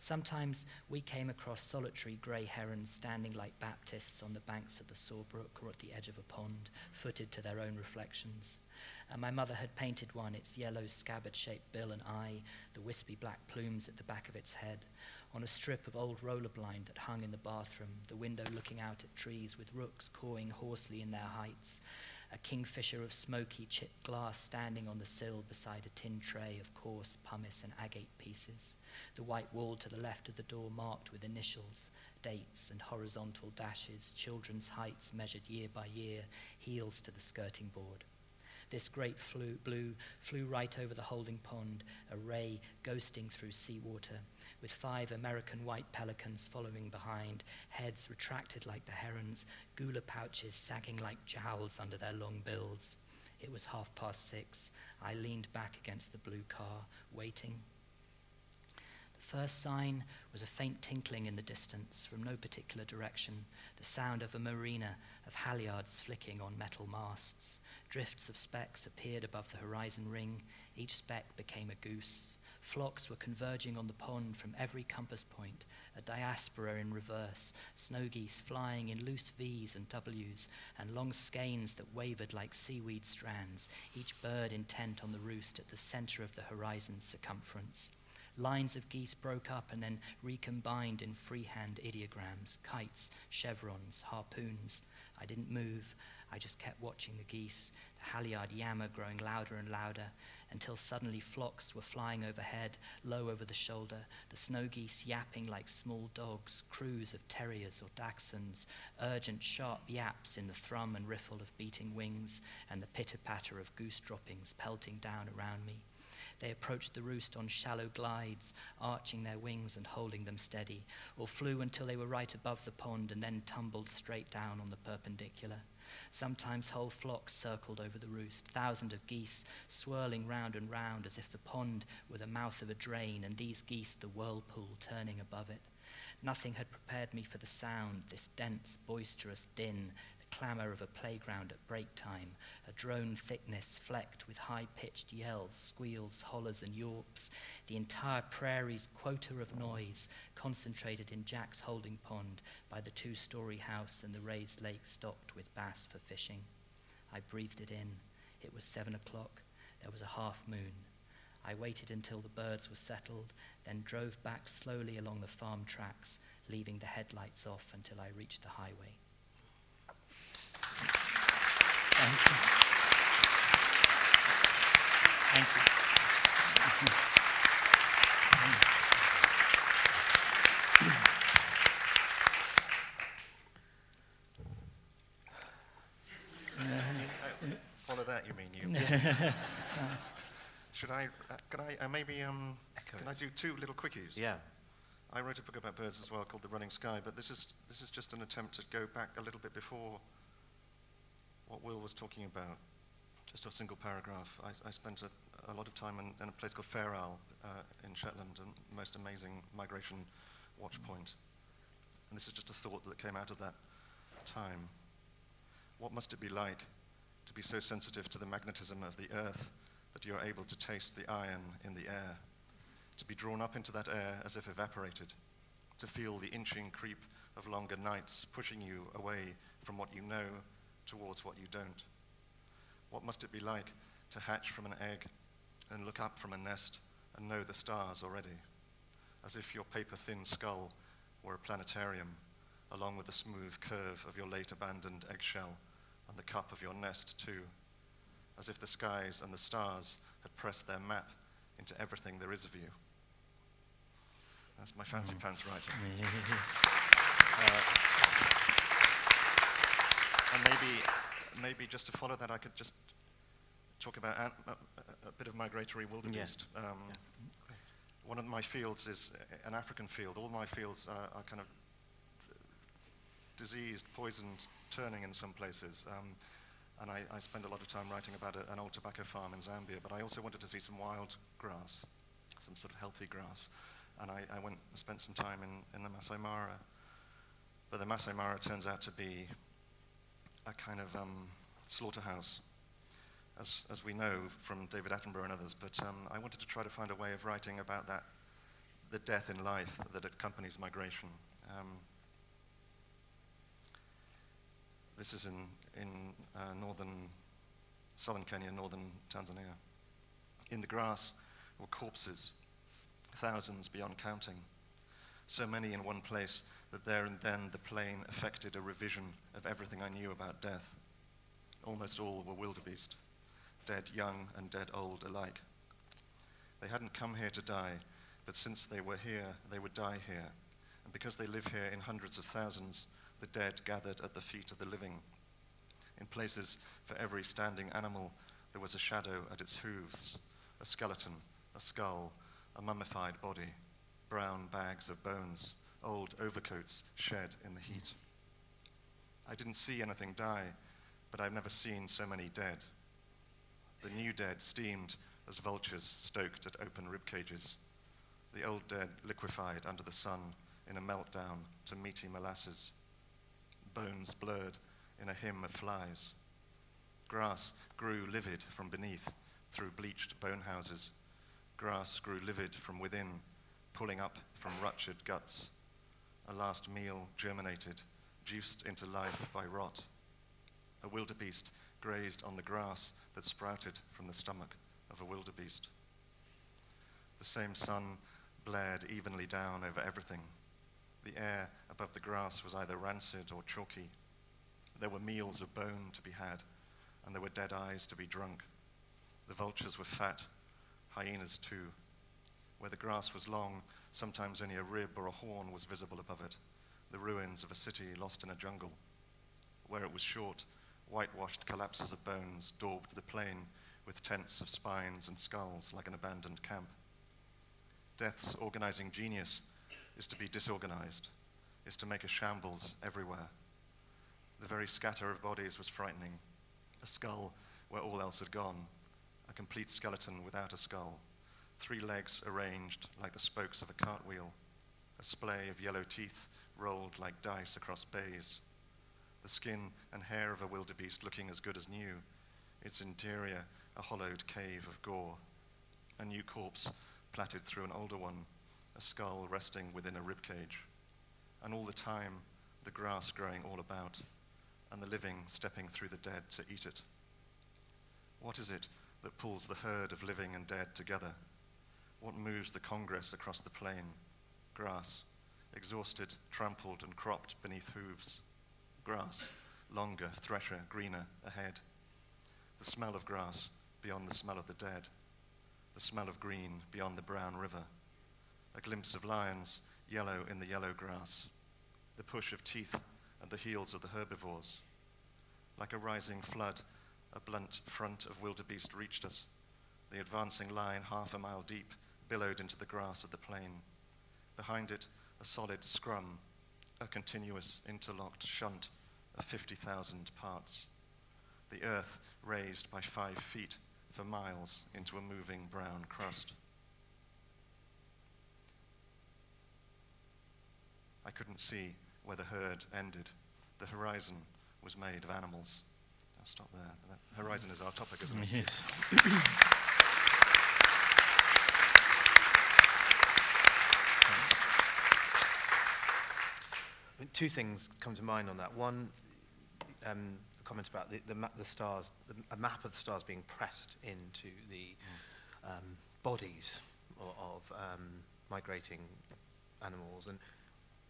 Speaker 3: Sometimes we came across solitary grey herons standing like Baptists on the banks of the Sor Brook or at the edge of a pond, footed to their own reflections. And my mother had painted one, its yellow scabbard shaped bill and eye, the wispy black plumes at the back of its head, on a strip of old roller blind that hung in the bathroom, the window looking out at trees with rooks cawing hoarsely in their heights, a kingfisher of smoky chipped glass standing on the sill beside a tin tray of coarse pumice and agate pieces, the white wall to the left of the door marked with initials, dates and horizontal dashes, children's heights measured year by year, heels to the skirting board. This great blue flew right over the holding pond, a ray ghosting through seawater, with five American white pelicans following behind, heads retracted like the herons, gular pouches sagging like jowls under their long bills. It was half past six. I leaned back against the blue car, waiting. First sign was a faint tinkling in the distance from no particular direction, the sound of a marina of halyards flicking on metal masts. Drifts of specks appeared above the horizon ring. Each speck became a goose. Flocks were converging on the pond from every compass point, a diaspora in reverse, snow geese flying in loose V's and W's, and long skeins that wavered like seaweed strands, each bird intent on the roost at the center of the horizon's circumference. Lines of geese broke up and then recombined in freehand ideograms, kites, chevrons, harpoons. I didn't move. I just kept watching the geese, the halyard yammer growing louder and louder, until suddenly flocks were flying overhead, low over the shoulder, the snow geese yapping like small dogs, crews of terriers or dachshunds, urgent sharp yaps in the thrum and riffle of beating wings, and the pitter patter of goose droppings pelting down around me. They approached the roost on shallow glides, arching their wings and holding them steady, or flew until they were right above the pond and then tumbled straight down on the perpendicular. Sometimes whole flocks circled over the roost, thousands of geese swirling round and round as if the pond were the mouth of a drain and these geese the whirlpool turning above it. Nothing had prepared me for the sound, this dense, boisterous din clamour of a playground at break time, a drone thickness flecked with high pitched yells, squeals, hollers, and yawps, the entire prairie's quota of noise concentrated in Jack's holding pond by the two story house and the raised lake stocked with bass for fishing. I breathed it in. It was seven o'clock. There was a half moon. I waited until the birds were settled, then drove back slowly along the farm tracks, leaving the headlights off until I reached the highway. Thank you. Thank you.
Speaker 2: Follow that, you mean you? Should I? Uh, can I? Uh, maybe. Um, can I do two little quickies?
Speaker 1: Yeah.
Speaker 2: I wrote a book about birds as well called The Running Sky, but this is this is just an attempt to go back a little bit before what Will was talking about, just a single paragraph. I, I spent a, a, lot of time in, in, a place called Fair Isle uh, in Shetland, a most amazing migration watch point. And this is just a thought that came out of that time. What must it be like to be so sensitive to the magnetism of the earth that you are able to taste the iron in the air, to be drawn up into that air as if evaporated, to feel the inching creep of longer nights pushing you away from what you know towards what you don't? What must it be like to hatch from an egg and look up from a nest and know the stars already, as if your paper thin skull were a planetarium, along with the smooth curve of your late abandoned eggshell and the cup of your nest, too, as if the skies and the stars had pressed their map into everything there is of you. That's my fancy mm. pants writing. uh, and maybe, maybe just to follow that, I could just talk about an, a, a, bit of migratory wilderness. Yeah. Um, yeah. One of my fields is an African field. All my fields are, are kind of diseased, poisoned, turning in some places. Um, and I, I, spend a lot of time writing about a, an old tobacco farm in Zambia, but I also wanted to see some wild grass, some sort of healthy grass. And I, I went, spent some time in, in the Masai Mara. But the Masai Mara turns out to be a kind of um, slaughterhouse, as, as we know from David Attenborough and others. But um, I wanted to try to find a way of writing about that, the death in life that accompanies migration. Um, this is in, in uh, northern, southern Kenya, northern Tanzania. In the grass were corpses, thousands beyond counting. So many in one place that there and then the plain affected a revision of everything I knew about death. Almost all were wildebeest, dead young and dead old alike. They hadn't come here to die, but since they were here, they would die here. And because they live here in hundreds of thousands, the dead gathered at the feet of the living. In places for every standing animal, there was a shadow at its hooves, a skeleton, a skull, a mummified body, brown bags of bones old overcoats shed in the heat. I didn't see anything die, but I've never seen so many dead. The new dead steamed as vultures stoked at open rib cages. The old dead liquefied under the sun in a meltdown to meaty molasses. Bones blurred in a hymn of flies. Grass grew livid from beneath through bleached bone houses. Grass grew livid from within, pulling up from ruptured guts. A last meal germinated, juiced into life by rot. A wildebeest grazed on the grass that sprouted from the stomach of a wildebeest. The same sun blared evenly down over everything. The air above the grass was either rancid or chalky. There were meals of bone to be had, and there were dead eyes to be drunk. The vultures were fat, hyenas too. Where the grass was long, sometimes only a rib or a horn was visible above it, the ruins of a city lost in a jungle. Where it was short, whitewashed collapses of bones daubed the plain with tents of spines and skulls like an abandoned camp. Death's organizing genius is to be disorganized, is to make a shambles everywhere. The very scatter of bodies was frightening. A skull where all else had gone, a complete skeleton without a skull, three legs arranged like the spokes of a cartwheel, a splay of yellow teeth rolled like dice across bays, the skin and hair of a wildebeest looking as good as new, its interior a hollowed cave of gore, a new corpse platted through an older one, a skull resting within a ribcage, and all the time the grass growing all about, and the living stepping through the dead to eat it. What is it that pulls the herd of living and dead together? What moves the congress across the plain? Grass, exhausted, trampled, and cropped beneath hooves. Grass, longer, thresher, greener, ahead. The smell of grass beyond the smell of the dead. The smell of green beyond the brown river. A glimpse of lions, yellow in the yellow grass. The push of teeth at the heels of the herbivores. Like a rising flood, a blunt front of wildebeest reached us. The advancing line, half a mile deep, billowed into the grass of the plain. Behind it, a solid scrum, a continuous interlocked shunt of 50,000 parts. The earth raised by five feet for miles into a moving brown crust. I couldn't see where the herd ended. The horizon was made of animals. I'll stop there. The horizon is our topic, isn't it?
Speaker 1: Yes. Two things come to mind on that. One, um, the comment about the, the, ma- the stars, the, a map of the stars being pressed into the um, bodies of, of um, migrating animals, and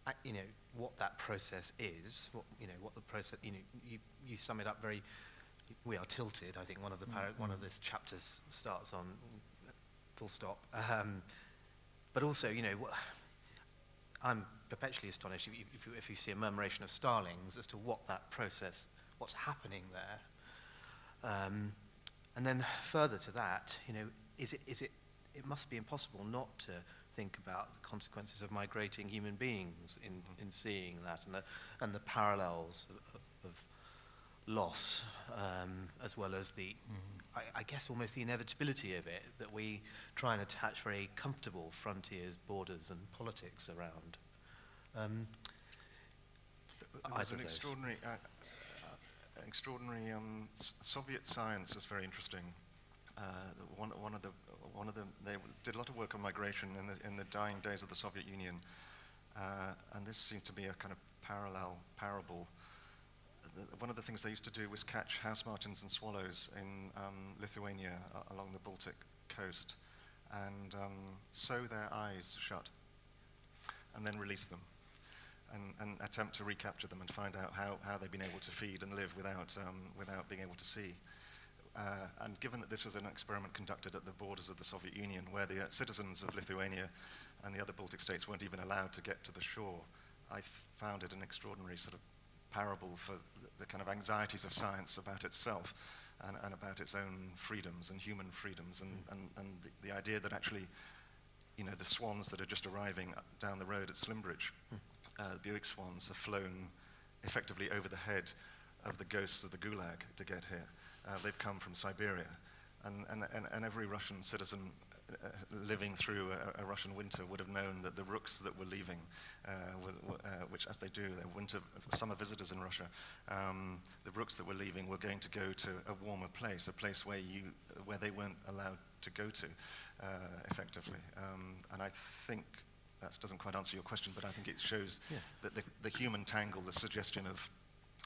Speaker 1: uh, you know what that process is. What you know, what the process. You know, you, you sum it up very. We are tilted. I think one of the para- one of this chapters starts on full stop. Um, but also, you know, wha- I'm perpetually astonished if you, if, you, if you see a murmuration of starlings as to what that process, what's happening there. Um, and then further to that, you know, is it, is it, it must be impossible not to think about the consequences of migrating human beings in, in seeing that and the, and the parallels of, of loss, um, as well as the, I, I guess, almost the inevitability of it, that we try and attach very comfortable frontiers, borders, and politics around. Um,
Speaker 2: There was an extraordinary, uh, uh, extraordinary um, Soviet science was very interesting. Uh, one, one of the, one of the, they did a lot of work on migration in the, in the dying days of the Soviet Union, uh, and this seemed to be a kind of parallel parable. One of the things they used to do was catch house martins and swallows in um, Lithuania uh, along the Baltic coast, and um, sew their eyes shut, and then release them and, and attempt to recapture them and find out how, how they've been able to feed and live without, um, without being able to see. Uh, and given that this was an experiment conducted at the borders of the Soviet Union, where the uh, citizens of Lithuania and the other Baltic states weren't even allowed to get to the shore, I th- found it an extraordinary sort of parable for the, kind of anxieties of science about itself and, and about its own freedoms and human freedoms, and, and, and the, the idea that actually you know, the swans that are just arriving down the road at Slimbridge, uh, Bewick swans, have flown effectively over the head of the ghosts of the Gulag to get here. Uh, they've come from Siberia. And, and, and, every Russian citizen uh, living through a, a Russian winter would have known that the rooks that were leaving, uh, were, were, uh, which as they do, they're winter summer visitors in Russia, um, the rooks that were leaving were going to go to a warmer place, a place where, you, where they weren't allowed to go to uh, effectively. Um, and I think that doesn't quite answer your question, but I think it shows
Speaker 1: Yeah.
Speaker 2: that the, the human tangle, the suggestion of,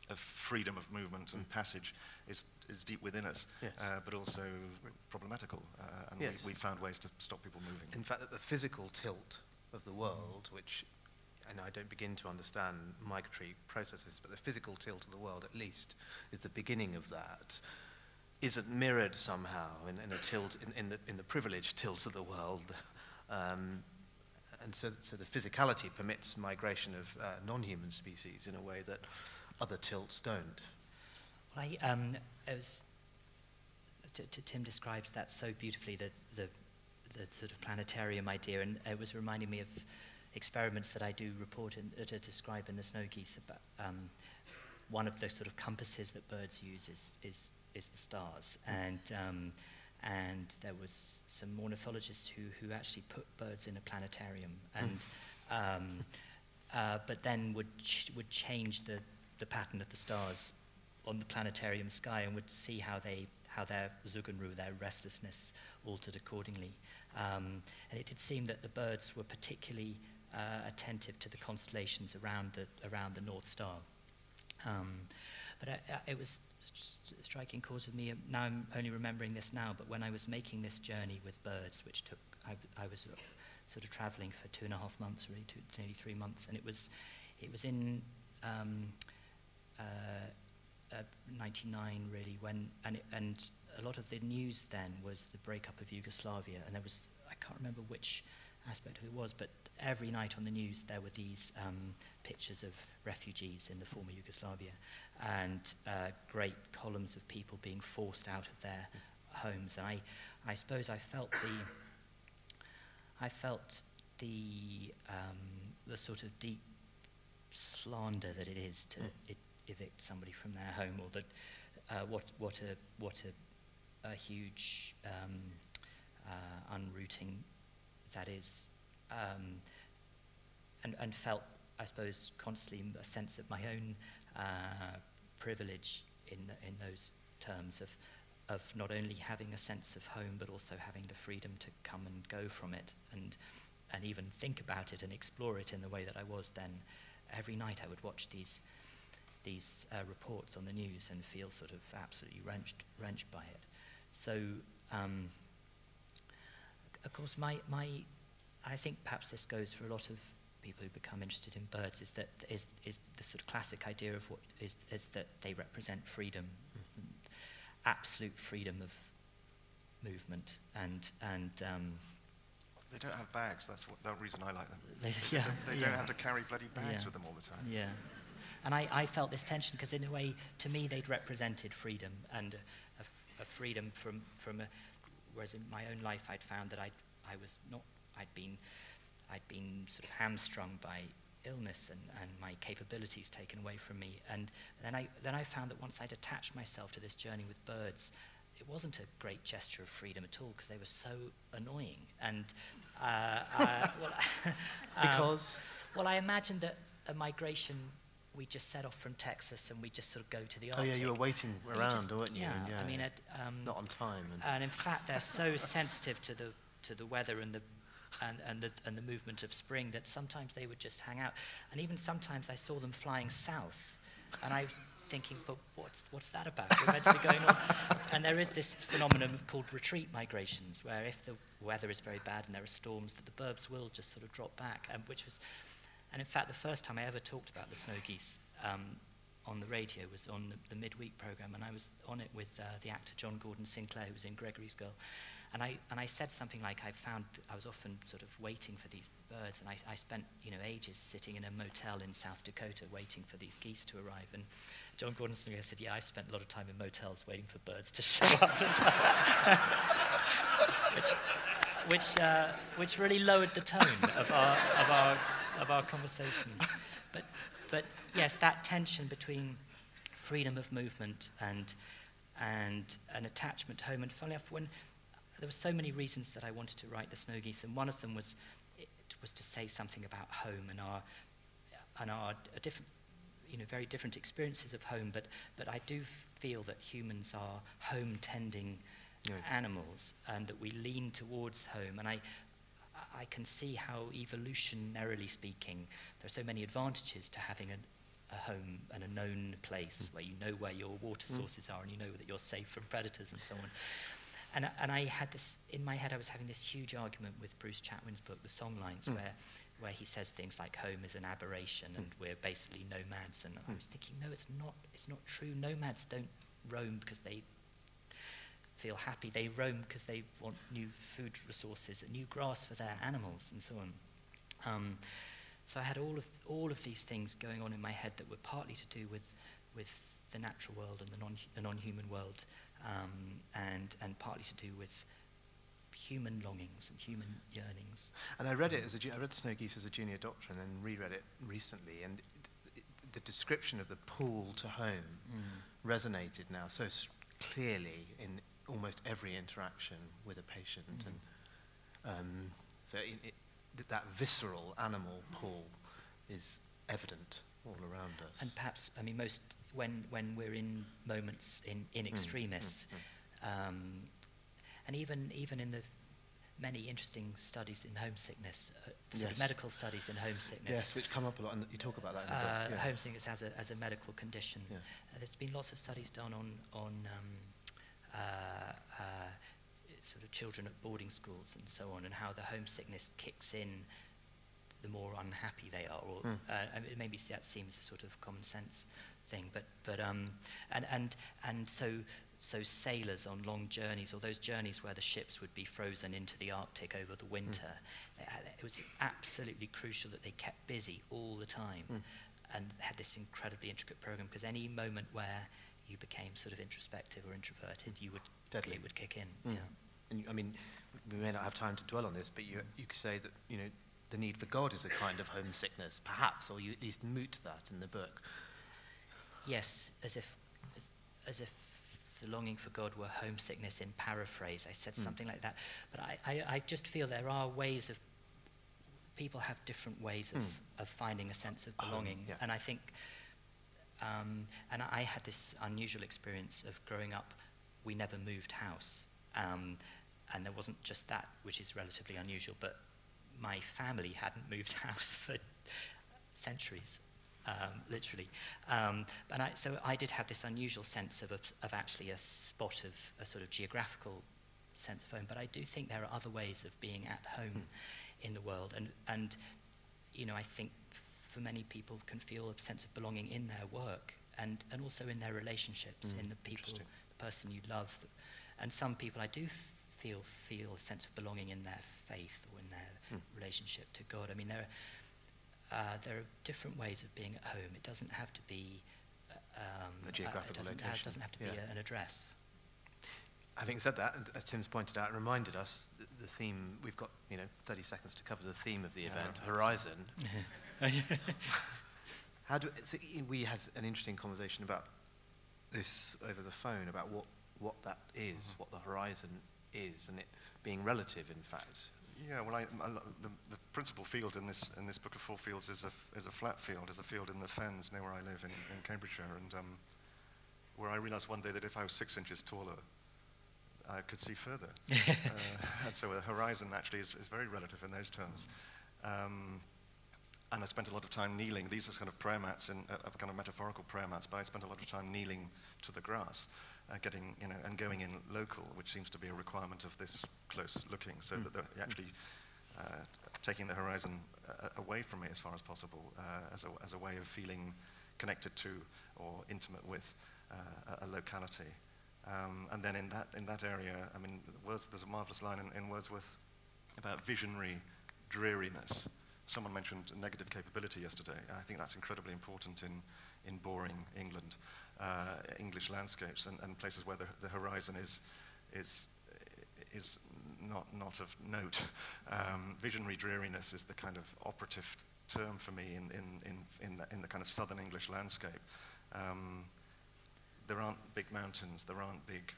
Speaker 2: of freedom of movement and
Speaker 1: Mm.
Speaker 2: passage is, is deep within us,
Speaker 1: Yes.
Speaker 2: uh, but also problematical. Uh, and
Speaker 1: Yes.
Speaker 2: we, we found ways to stop people moving.
Speaker 1: In fact, that the physical tilt of the world, which, and I don't begin to understand migratory processes, but the physical tilt of the world, at least, is the beginning of that, isn't mirrored somehow in, in a tilt, in, in, the, in the privileged tilt of the world. Um, and so, so the physicality permits migration of uh, non-human species in a way that other tilts don't.
Speaker 3: Well, I, um, it was, t- t- Tim described that so beautifully, the, the, the sort of planetarium idea, and it was reminding me of experiments that I do report and uh, to describe in the snow geese. About, um, one of the sort of compasses that birds use is, is, is the stars, and, um, and there was some ornithologists who, who actually put birds in a planetarium, and um, uh, but then would ch- would change the, the pattern of the stars on the planetarium sky and would see how they how their zugunruhe, their restlessness, altered accordingly. Um, and it did seem that the birds were particularly uh, attentive to the constellations around the around the North Star. Um, but I, I, it was s- s- striking cause of me. Now I'm only remembering this now, but when I was making this journey with birds, which took I was uh, sort of travelling for two and a half months, really, two, nearly three months, and it was it was in um, 99 really when and it, and a lot of the news then was the breakup of Yugoslavia, and there was I can't remember which aspect of it was, but every night on the news there were these um, pictures of refugees in the former Yugoslavia and uh, great columns of people being forced out of their homes. And I, I suppose I felt the, I felt the, um, the sort of deep slander that it is to
Speaker 1: Mm.
Speaker 3: Evict somebody from their home, or that uh, what, what a, what a, a huge um, uh, unrooting that is, um, and, and felt, I suppose, constantly a sense of my own uh, privilege in, the, in those terms of, of not only having a sense of home, but also having the freedom to come and go from it and, and even think about it and explore it in the way that I was then. Every night I would watch these, these uh, reports on the news and feel sort of absolutely wrenched, wrenched by it. So, um, of course, my, my, I think perhaps this goes for a lot of people who become interested in birds is that is, is the sort of classic idea of what is, is that they represent freedom, absolute freedom of movement, and and um,
Speaker 2: They don't have bags. That's what, the reason I like them.
Speaker 3: they, yeah,
Speaker 2: They
Speaker 3: yeah.
Speaker 2: don't have to carry bloody bags
Speaker 3: Yeah.
Speaker 2: with them all the time.
Speaker 3: Yeah. And I, I felt this tension because, in a way, to me, they'd represented freedom and a freedom from, from a. Whereas in my own life, I'd found that I, I was not. I'd been, I'd been sort of hamstrung by illness and, and my capabilities taken away from me. And then I, then I found that once I'd attached myself to this journey with birds, it wasn't a great gesture of freedom at all because they were so annoying. And uh, uh, well, um,
Speaker 1: Because?
Speaker 3: well, I imagined that a migration, we just set off from Texas and we just sort of go to the Arctic.
Speaker 1: Oh, yeah, you were waiting around,
Speaker 3: just-
Speaker 1: weren't you?
Speaker 3: Yeah,
Speaker 1: And
Speaker 3: I mean,
Speaker 1: yeah,
Speaker 3: um,
Speaker 1: not on time. And
Speaker 3: and in fact, they're so sensitive to the to the weather and the and, and the and the movement of spring that sometimes they would just hang out. And even sometimes I saw them flying south, and I was thinking, but what's what's that about? We're meant to be going on. And there is this phenomenon called retreat migrations, where if the weather is very bad and there are storms, that the birds will just sort of drop back, and which was. And in fact, the first time I ever talked about the snow geese um, on the radio was on the, the midweek program, and I was on it with uh, the actor John Gordon Sinclair, who was in Gregory's Girl. And I, and I said something like I found I was often sort of waiting for these birds, and I, I spent you know ages sitting in a motel in South Dakota waiting for these geese to arrive. And John Gordon Sinclair said, "Yeah, I've spent a lot of time in motels waiting for birds to show up." which, which, uh, which really lowered the tone of our, of our, of our conversation. But, but yes, that tension between freedom of movement and, and an attachment to home. And funnily enough, when there were so many reasons that I wanted to write the snow geese, and one of them was, it was to say something about home and our, and our different, you know, very different experiences of home. But, but I do feel that humans are home tending animals and that we lean towards home. And I, I can see how, evolutionarily speaking, there are so many advantages to having a, a home and a known place
Speaker 1: Mm.
Speaker 3: where you know where your water sources are and you know that you're safe from predators and so on. And, I- and I had this, in my head, I was having this huge argument with Bruce Chatwin's book, The Songlines,
Speaker 1: Mm.
Speaker 3: where, where he says things like home is an aberration and we're basically nomads. And I was thinking, no, it's not, it's not true. Nomads don't roam because they feel happy. They roam because they want new food resources, and new grass for their animals, and so on. Um, so I had all of all of these things going on in my head that were partly to do with with the natural world and the non the non-human world, um, and and partly to do with human longings and human yearnings.
Speaker 1: And I read it as a, I read the Snow Geese as a junior doctor and then reread it recently, and the description of the pull to home resonated now so clearly in almost every interaction with a patient, and um, so it, it, that visceral animal pull is evident all around us.
Speaker 3: And perhaps, I mean, most when when we're in moments in in extremis, um, and even even in the many interesting studies in homesickness, uh, sort
Speaker 1: Yes.
Speaker 3: of medical studies in homesickness.
Speaker 1: yes, which come up a lot, and you talk about that in the
Speaker 3: Uh,
Speaker 1: book. yeah.
Speaker 3: homesickness as a, as a medical condition.
Speaker 1: Yeah.
Speaker 3: Uh, there's been lots of studies done on, on um, sort of children at boarding schools and so on, and how the homesickness kicks in the more unhappy they are. Or,
Speaker 1: Hmm.
Speaker 3: uh, maybe that seems a sort of common sense thing, but, but um, and, and, and so, so sailors on long journeys, or those journeys where the ships would be frozen into the Arctic over the winter, had- it was absolutely crucial that they kept busy all the time
Speaker 1: Mm.
Speaker 3: and had this incredibly intricate program because any moment where you became sort of introspective or introverted, you would
Speaker 1: Deadly.
Speaker 3: it would kick in.
Speaker 1: Mm.
Speaker 3: Yeah.
Speaker 1: And you- I mean, we may not have time to dwell on this, but you, you could say that, you know, the need for God is a kind of homesickness, perhaps, or you at least moot that in the book.
Speaker 3: Yes, as if as, as if the longing for God were homesickness in paraphrase. I said
Speaker 1: Mm.
Speaker 3: something like that. But I, I, I just feel there are ways of people have different ways of,
Speaker 1: Mm.
Speaker 3: of finding a sense of
Speaker 1: Home,
Speaker 3: belonging.
Speaker 1: yeah.
Speaker 3: And I think um, and I had this unusual experience of growing up, we never moved house. Um, and there wasn't just that, which is relatively unusual, but my family hadn't moved house for centuries, um, literally. Um, and I, so I did have this unusual sense of, a, of actually a spot of a sort of geographical sense of home. But I do think there are other ways of being at home in the world. And, and, you know, I think for many people can feel a sense of belonging in their work and, and also in their relationships,
Speaker 1: Mm,
Speaker 3: in the people, the person you love. And some people I do feel feel a sense of belonging in their faith or in their
Speaker 1: Mm.
Speaker 3: relationship to God. I mean, there are, uh, there are different ways of being at home. It doesn't have to be uh, um,
Speaker 1: A
Speaker 3: uh,
Speaker 1: geographical
Speaker 3: it doesn't, Have,
Speaker 1: location,
Speaker 3: doesn't have to be a, an address.
Speaker 1: Having said that, and as Tim's pointed out, reminded us the theme, we've got, you know, 30 seconds to cover the theme of the
Speaker 2: Yeah,
Speaker 1: event. Horizon. How do, so we had an interesting conversation about this over the phone, about what, what that is,
Speaker 2: Mm-hmm.
Speaker 1: what the horizon is, and it being relative, in fact.
Speaker 2: Yeah, well, I, I, the, the principal field in this, in this book of four fields is a, is a flat field, is a field in the fens near where I live in, in Cambridgeshire, and um, where I realised one day that if I was six inches taller, I could see further. uh, and so the horizon actually is, is very relative in those terms. Um, and I spent a lot of time kneeling. These are kind of prayer mats, in, uh, kind of metaphorical prayer mats, but I spent a lot of time kneeling to the grass, uh, getting, you know, and going in local, which seems to be a requirement of this close looking, so
Speaker 1: Mm.
Speaker 2: that they're actually uh, taking the horizon uh, away from me as far as possible, uh, as, a, as a way of feeling connected to or intimate with uh, a, a locality. Um, and then in that, in that area, I mean, Words, there's a marvelous line in, in Wordsworth about visionary dreariness. Someone mentioned negative capability yesterday. I think that's incredibly important in, in boring England, uh, English landscapes and, and places where the, the horizon is, is, is not, not of note. Um, visionary dreariness is the kind of operative term for me in, in, in, in, the, in the kind of southern English landscape. Um, there aren't big mountains, there aren't big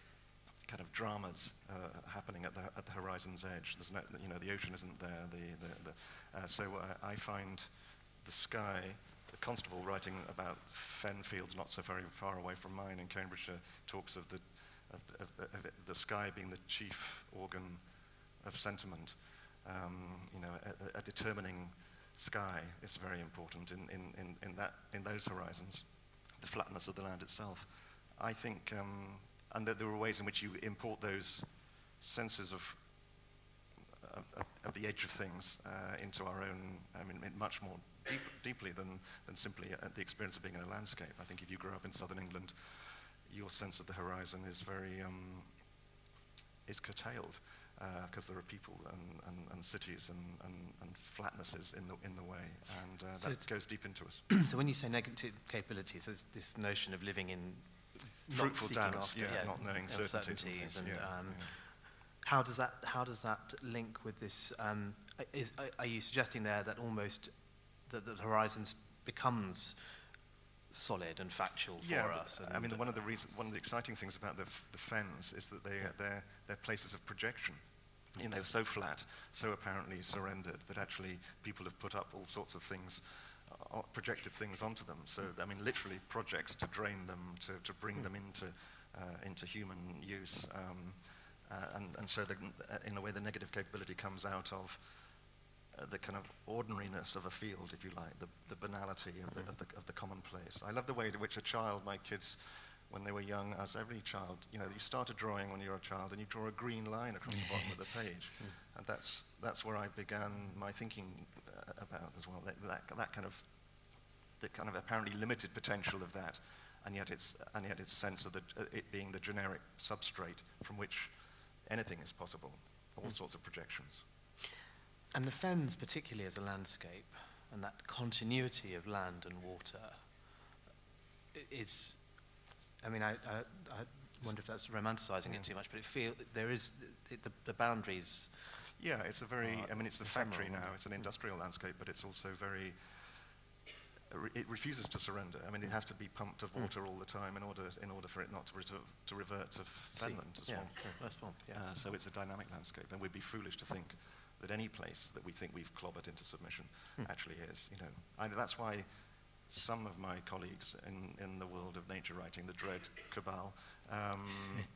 Speaker 2: kind of dramas uh, happening at the, at the horizon's edge. There's no, you know, the ocean isn't there. The, the, the, uh, so uh, I find the sky, the constable writing about fen fields not so very far away from mine in Cambridgeshire talks of the, of, of, of, the sky being the chief organ of sentiment. Um, you know, a, a, determining sky is very important in, in, in, in, that, in those horizons, the flatness of the land itself. I think, um, and that there are ways in which you import those senses of, of, of the edge of things uh, into our own, I mean, much more deep, deeply than, than simply uh, the experience of being in a landscape. I think if you grow up in southern England, your sense of the horizon is very, um, is curtailed because uh, there are people and, and, and cities and, and, and, flatnesses in the, in the way, and uh, so that goes deep into us.
Speaker 1: so when you say negative capabilities, there's this notion of living in
Speaker 2: fruitful doubts,
Speaker 1: after,
Speaker 2: yeah, yeah, not knowing certainties.
Speaker 1: And, yeah, um, yeah. How does that how does that link with this? Um, is, are you suggesting there that almost that the horizons becomes solid and factual for
Speaker 2: yeah,
Speaker 1: us?
Speaker 2: I mean, one of the reason, one of the exciting things about the, the fens is that they, yeah. they're, they're places of projection. You know, so flat, so apparently surrendered that actually people have put up all sorts of things, projected things onto them. So, I mean, literally projects to drain them, to, to bring them into, uh, into human use. Um, uh, and, and so, the, uh, in a way, the negative capability comes out of uh, the kind of ordinariness of a field, if you like, the, the banality of the, of, the, of the commonplace. I love the way in which a child, my kids, when they were young, as every child, you know, you start a drawing when you're a child and you draw a green line across the bottom of the page. And that's, that's where I began my thinking uh, about as well, that, that, that kind of, the kind of apparently limited potential of that, and yet its, and yet its sense of the, uh, it being the generic substrate from which anything is possible, all mm. sorts of projections.
Speaker 1: And the Fens, particularly as a landscape, and that continuity of land and water, is, I mean, I, I, I wonder if that's romanticizing yeah. it too much, but it feel there is it, the, the boundaries.
Speaker 2: Yeah, it's a very. I mean, it's the factory now. It's an industrial landscape, but it's also very. It refuses to surrender. I mean, it has to be pumped of hmm. water mm. all the time in order in order for it not to, to revert to fenland, to swamp.
Speaker 1: Yeah, swamp. Yeah. Uh,
Speaker 2: so it's a dynamic landscape, and we'd be foolish to think that any place that we think we've clobbered into submission hmm. actually is. You know, I, that's why some of my colleagues in, in the world of nature writing, the dread cabal, um,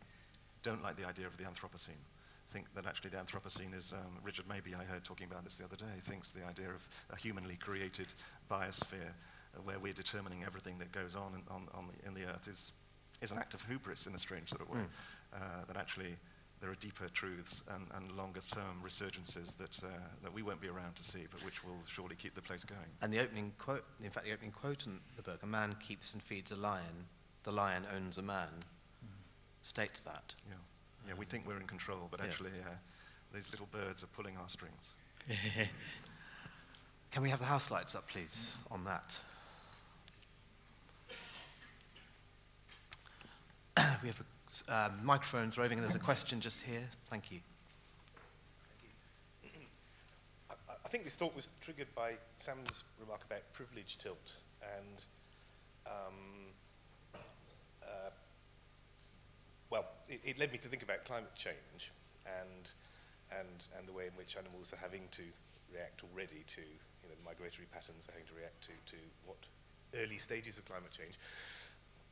Speaker 2: don't like the idea of the Anthropocene. Think that actually the Anthropocene is, um, Richard Mabey, I heard talking about this the other day, thinks the idea of a humanly created biosphere uh, where we're determining everything that goes on in, on, on the, in the earth is, is an act of hubris in a strange sort of way. Mm. Uh, that actually there are deeper truths and, and longer term resurgences that, uh, that we won't be around to see, but which will surely keep the place going.
Speaker 1: And the opening quote, in fact, the opening quote in the book, a man keeps and feeds a lion, the lion owns a man, mm. states that.
Speaker 2: Yeah. Yeah, we think we're in control, but actually uh, these little birds are pulling our strings.
Speaker 1: Can we have the house lights up, please, on that? we have a um, microphones roving, and there's a question just here. Thank you.
Speaker 4: I think this thought was triggered by Sam's remark about privilege tilt and um, uh, well, it, it, led me to think about climate change and, and, and the way in which animals are having to react already to, you know, the migratory patterns are having to react to, to what early stages of climate change.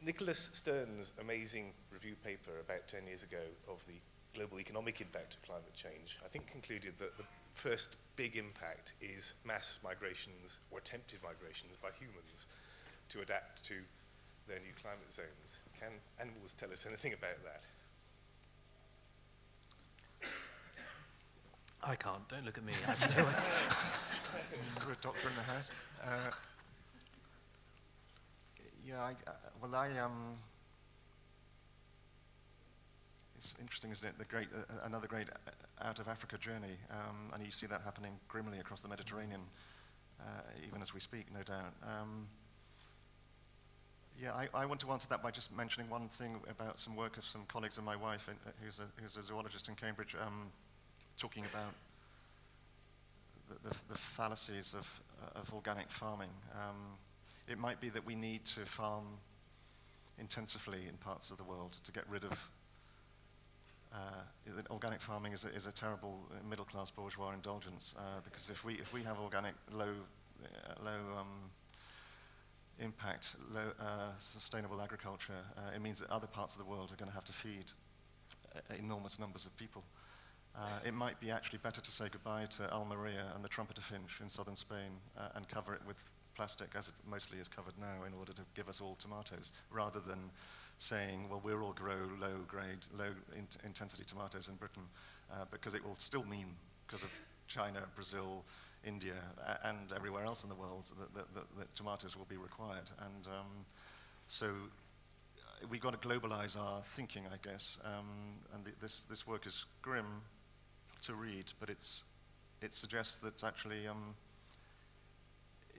Speaker 4: Nicholas Stern's amazing review paper about 10 years ago of the global economic impact of climate change, I think concluded that the first big impact is mass migrations or attempted migrations by humans to adapt to their new climate zones. Can animals tell us anything about that?
Speaker 1: I can't. Don't look at me.
Speaker 2: Is there a doctor in the house? Uh, yeah, I, uh, well, I, um, it's interesting, isn't it? The great, uh, uh another great uh, out of Africa journey, um, and you see that happening grimly across the Mediterranean, uh, even as we speak, no doubt. Um, yeah, I, I, want to answer that by just mentioning one thing about some work of some colleagues of my wife, in, who's, a, who's, a, zoologist in Cambridge, um, talking about the, the, the fallacies of, of organic farming. Um, it might be that we need to farm intensively in parts of the world to get rid of uh, organic farming is a, is a terrible middle class bourgeois indulgence uh, because if we if we have organic low uh, low um, impact low uh, sustainable agriculture uh, it means that other parts of the world are going to have to feed uh, enormous numbers of people. Uh, it might be actually better to say goodbye to Almeria and the trumpeter finch in southern Spain uh, and cover it with plastic, as it mostly is covered now, in order to give us all tomatoes, rather than saying, well, we'll all grow low grade, low in intensity tomatoes in Britain, uh, because it will still mean, because of China, Brazil, India, and everywhere else in the world, that, that, that, that tomatoes will be required. And um, so uh, we've got to globalize our thinking, I guess. Um, and the, this, this work is grim to read, but it's, it suggests that actually, um,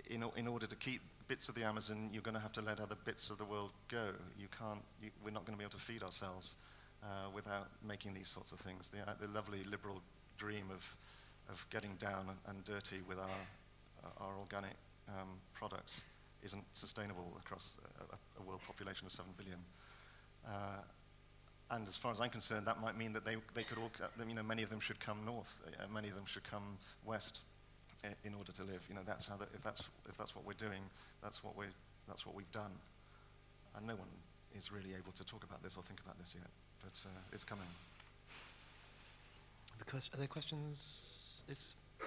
Speaker 2: in, in order to keep bits of the Amazon, you're going to have to let other bits of the world go. You can't, you, we're not going to be able to feed ourselves uh, without making these sorts of things. The, uh, the lovely liberal dream of, of getting down and, dirty with our, uh, our organic um, products isn't sustainable across a, a, world population of 7 billion. Uh, and as far as I'm concerned, that might mean that they, they could all, you know, many of them should come north, uh, many of them should come west in order to live. You know, that's how the, if, that's, if that's what we're doing, that's what, we that's what we've done. And no one is really able to talk about this or think about this yet, but uh, it's coming.
Speaker 1: Because, are there questions? It's,
Speaker 5: uh,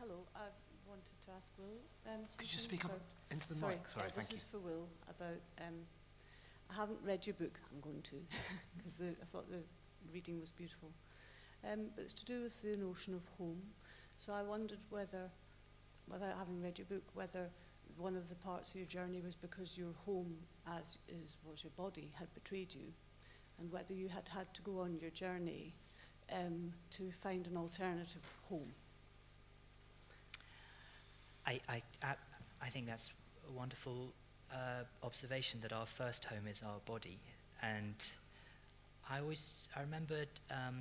Speaker 5: hello, I wanted to ask Will. Um,
Speaker 1: Could you speak up into the
Speaker 5: sorry,
Speaker 1: mic? Sorry,
Speaker 5: uh,
Speaker 1: thank
Speaker 5: this
Speaker 1: you.
Speaker 5: is for Will about. Um, I haven't read your book. I'm going to, because I thought the reading was beautiful. Um, but it's to do with the notion of home. So I wondered whether, without having read your book, whether one of the parts of your journey was because your home, as is was your body, had betrayed you, and whether you had had to go on your journey um, to find an alternative home.
Speaker 3: I, I, I, I think that's a wonderful uh, observation that our first home is our body. And I always, I remembered, um,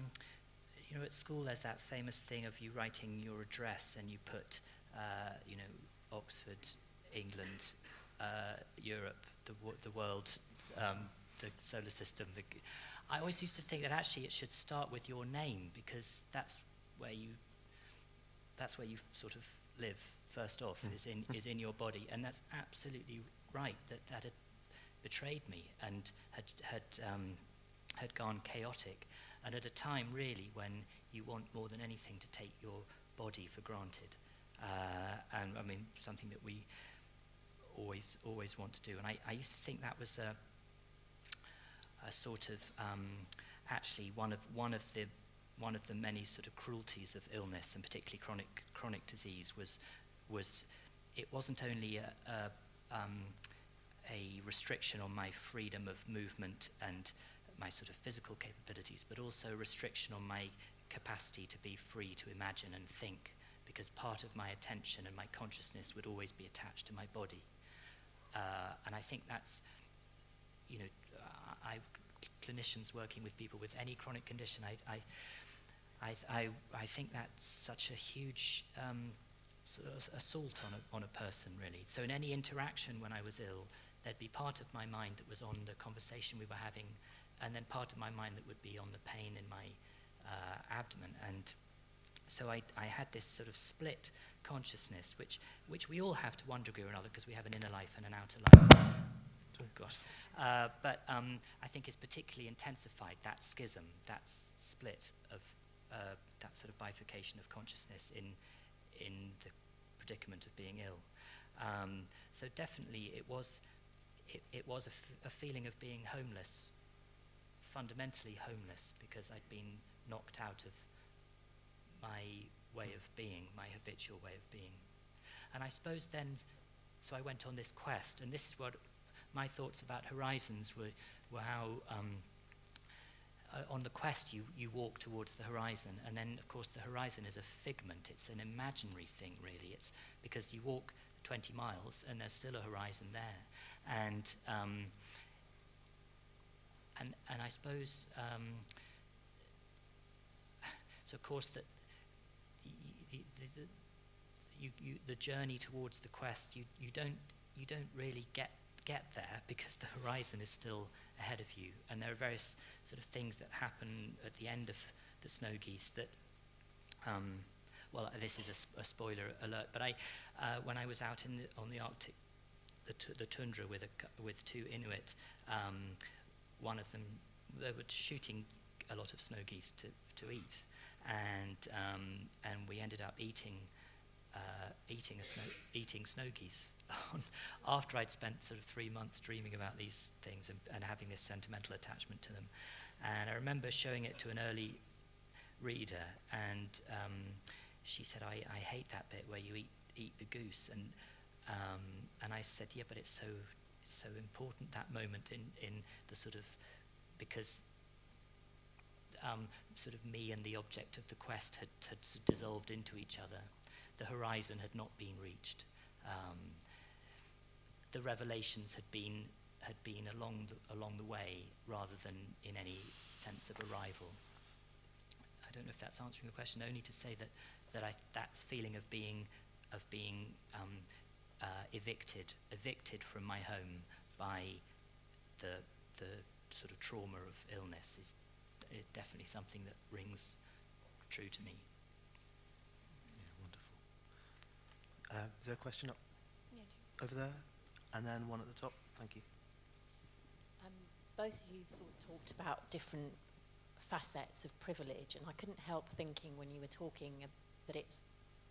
Speaker 3: you know, at school there's that famous thing of you writing your address and you put, uh, you know, Oxford, England, uh, Europe, the, the world, um, the solar system. The, I always used to think that actually it should start with your name because that's where you, that's where you sort of live first off mm. is in is in your body, and that's absolutely right. That that had betrayed me and had had um, had gone chaotic, and at a time really when you want more than anything to take your body for granted, uh, and I mean something that we always always want to do. And I, I used to think that was a a sort of um, actually one of one of the one of the many sort of cruelties of illness and particularly chronic chronic disease was was it wasn't only a, a, um, a restriction on my freedom of movement and my sort of physical capabilities, but also restriction on my capacity to be free to imagine and think, because part of my attention and my consciousness would always be attached to my body. Uh, and I think that's, you know, I, clinicians working with people with any chronic condition, I, I, I, I, I think that's such a huge um, assault on a, on a person, really. So in any interaction when I was ill, there'd be part of my mind that was on the conversation we were having, and then part of my mind that would be on the pain in my uh, abdomen. And so I, I had this sort of split consciousness, which, which we all have to one degree or another, because we have an inner life and an outer life. Oh, gosh. Uh, but um, I think it's particularly intensified that schism, that split of uh, that sort of bifurcation of consciousness in in the predicament of being ill. Um, so definitely it was, it, it was a, f- a feeling of being homeless, fundamentally homeless, because I'd been knocked out of my way of being, my habitual way of being. And I suppose then, so I went on this quest, and this is what my thoughts about horizons were, were how um, uh, on the quest, you, you walk towards the horizon, and then, of course, the horizon is a figment. It's an imaginary thing, really. It's because you walk 20 miles, and there's still a horizon there. And, um, and, and I suppose, um, so of course, that the, you, you, the journey towards the quest, you, you, don't, you don't really get, get there because the horizon is still ahead of you. And there are various sort of things that happen at the end of the snow geese that, um, well, this is a, a, spoiler alert, but I, uh, when I was out in the, on the Arctic, the, t- the tundra with, a, with two Inuit, um, one of them, they were shooting a lot of snow geese to, to eat. And, um, and we ended up eating, uh, eating, a snow, eating snow geese after I'd spent sort of three months dreaming about these things and, and having this sentimental attachment to them. And I remember showing it to an early reader, and um, she said, I, I hate that bit where you eat, eat the goose. And, um, and I said, yeah, but it's so, it's so important, that moment in, in the sort of, because um, sort of me and the object of the quest had, had dissolved into each other. The horizon had not been reached. Um, the revelations had been had been along the, along the way rather than in any sense of arrival. I don't know if that's answering the question. Only to say that that I, that feeling of being of being um, uh, evicted evicted from my home by the the sort of trauma of illness is, is definitely something that rings true to me.
Speaker 1: Yeah, wonderful. Uh, is there a question up
Speaker 6: Yeah,
Speaker 1: over there? And then one at the top. Thank you.
Speaker 6: Um, both of you sort of talked about different facets of privilege, and I couldn't help thinking when you were talking that it's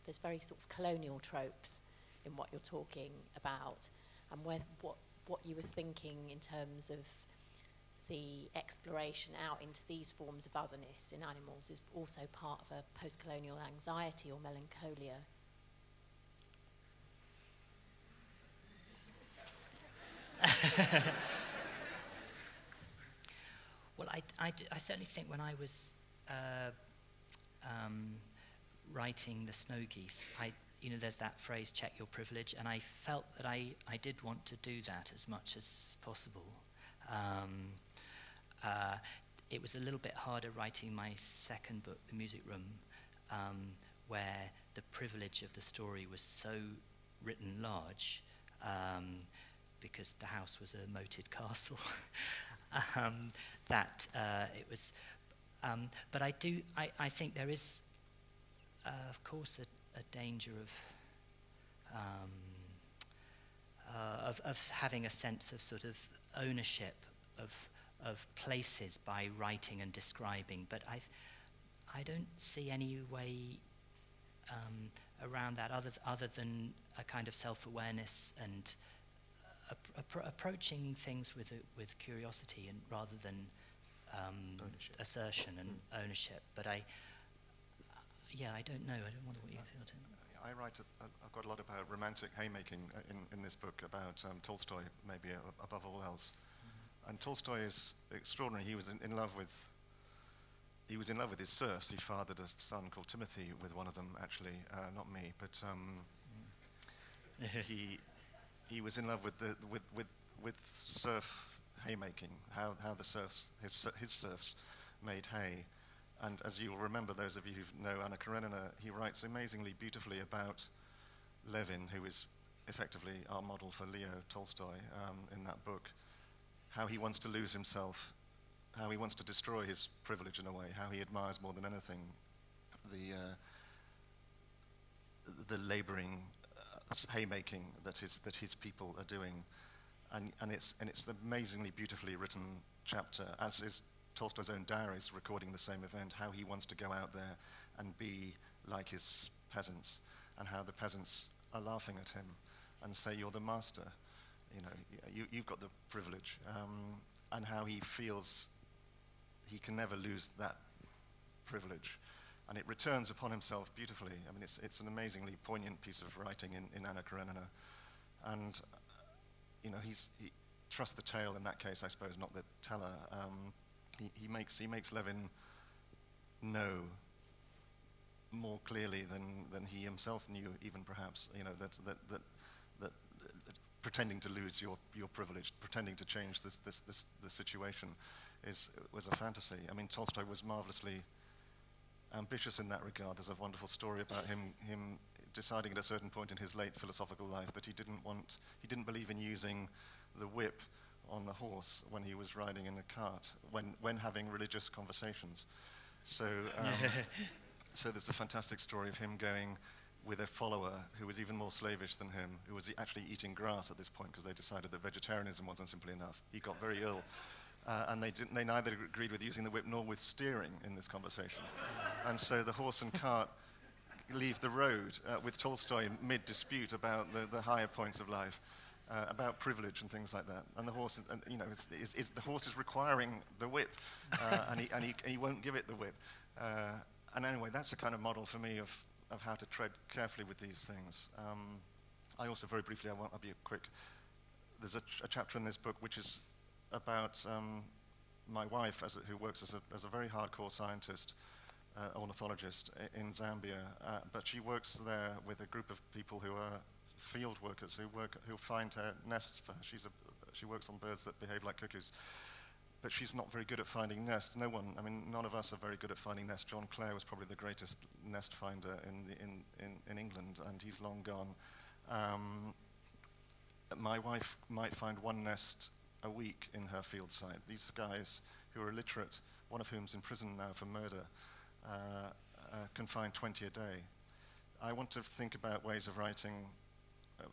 Speaker 6: there's very sort of colonial tropes in what you're talking about, and where, what what you were thinking in terms of the exploration out into these forms of otherness in animals is also part of a post-colonial anxiety or melancholia
Speaker 3: well, I, I, I, certainly think when I was uh, um, writing the snow geese, I, you know, there's that phrase, check your privilege, and I felt that I, I did want to do that as much as possible. Um, uh, it was a little bit harder writing my second book, The Music Room, um, where the privilege of the story was so written large. Um, because the house was a moated castle, um, that uh, it was. Um, but I do, I, I think there is, uh, of course, a, a danger of, um, uh, of, of having a sense of sort of ownership of, of places by writing and describing. But I, I don't see any way um, around that other, th- other than a kind of self awareness and appro- approaching things with, a, with curiosity and rather than um, assertion and mm. ownership. But I, yeah, I don't know. I don't wonder what you feel, Tim.
Speaker 2: I write, a, a, I've got a lot about romantic haymaking uh, in, in this book about um, Tolstoy, maybe uh, above all else. Mm-hmm. And Tolstoy is extraordinary. He was in, in, love with, he was in love with his serfs. He fathered a son called Timothy with one of them, actually, uh, not me, but um, mm. he, he was in love with, the, with, with, with serf haymaking, how, how the serfs, his, his serfs made hay. And as you'll remember, those of you who know Anna Karenina, he writes amazingly beautifully about Levin, who is effectively our model for Leo Tolstoy um, in that book, how he wants to lose himself, how he wants to destroy his privilege in a way, how he admires more than anything the, uh, the laboring haymaking that his, that his people are doing. And, and, it's, and it's the amazingly beautifully written chapter, as is Tolstoy's own diaries recording the same event, how he wants to go out there and be like his peasants, and how the peasants are laughing at him and say, You're the master. You know, you, you've got the privilege. Um, and how he feels he can never lose that privilege and it returns upon himself beautifully. I mean, it's, it's an amazingly poignant piece of writing in, in Anna Karenina. And, you know, he's, he trusts the tale in that case, I suppose, not the teller. Um, he, he, makes, he makes Levin know more clearly than, than he himself knew, even perhaps, you know, that, that, that, that, that pretending to lose your, your privilege, pretending to change this, this, this, the situation is, was a fantasy. I mean, Tolstoy was marvelously ambitious in that regard. There's a wonderful story about him, him deciding at a certain point in his late philosophical life that he didn't want, he didn't believe in using the whip on the horse when he was riding in a cart, when, when having religious conversations. So, um, so there's a fantastic story of him going with a follower who was even more slavish than him, who was actually eating grass at this point because they decided that vegetarianism wasn't simply enough. He got very ill Uh, and they, didn't, they neither agreed with using the whip nor with steering in this conversation. and so the horse and cart leave the road uh, with Tolstoy mid dispute about the, the higher points of life. Uh, about privilege and things like that, and the horse, is, and, you know, the horse is requiring the whip, uh, and, he, and, he, and he won't give it the whip. Uh, and anyway, that's a kind of model for me of, of how to tread carefully with these things. Um, I also, very briefly, I want to be quick. There's a, ch- a, chapter in this book which is about um, my wife, a, who works as a, as a very hardcore scientist, uh, ornithologist in Zambia, uh, but she works there with a group of people who are field workers who work who find her nests for her. She's a, she works on birds that behave like cuckoos. But she's not very good at finding nests. No one, I mean, none of us are very good at finding nests. John Clare was probably the greatest nest finder in, the, in, in, in England, and he's long gone. Um, my wife might find one nest a week in her field site. These guys who are illiterate, one of whom's in prison now for murder, uh, uh, can find 20 a day. I want to think about ways of writing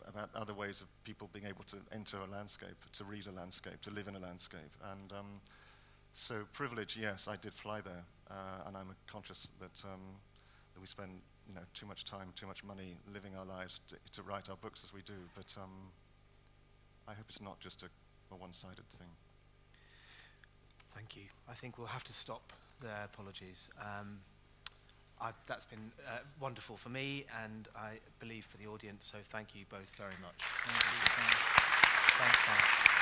Speaker 2: about other ways of people being able to enter a landscape, to read a landscape, to live in a landscape. And um, so privilege, yes, I did fly there, uh, and I'm conscious that, um, that we spend you know, too much time, too much money living our lives to, to write our books as we do. But um, I hope it's not just a, a one-sided thing.
Speaker 1: Thank you. I think we'll have to stop there. Apologies. Um, I've, that's been uh, wonderful for me and I believe for the audience, so thank you both very much.
Speaker 3: Thank you. Thanks, Thanks,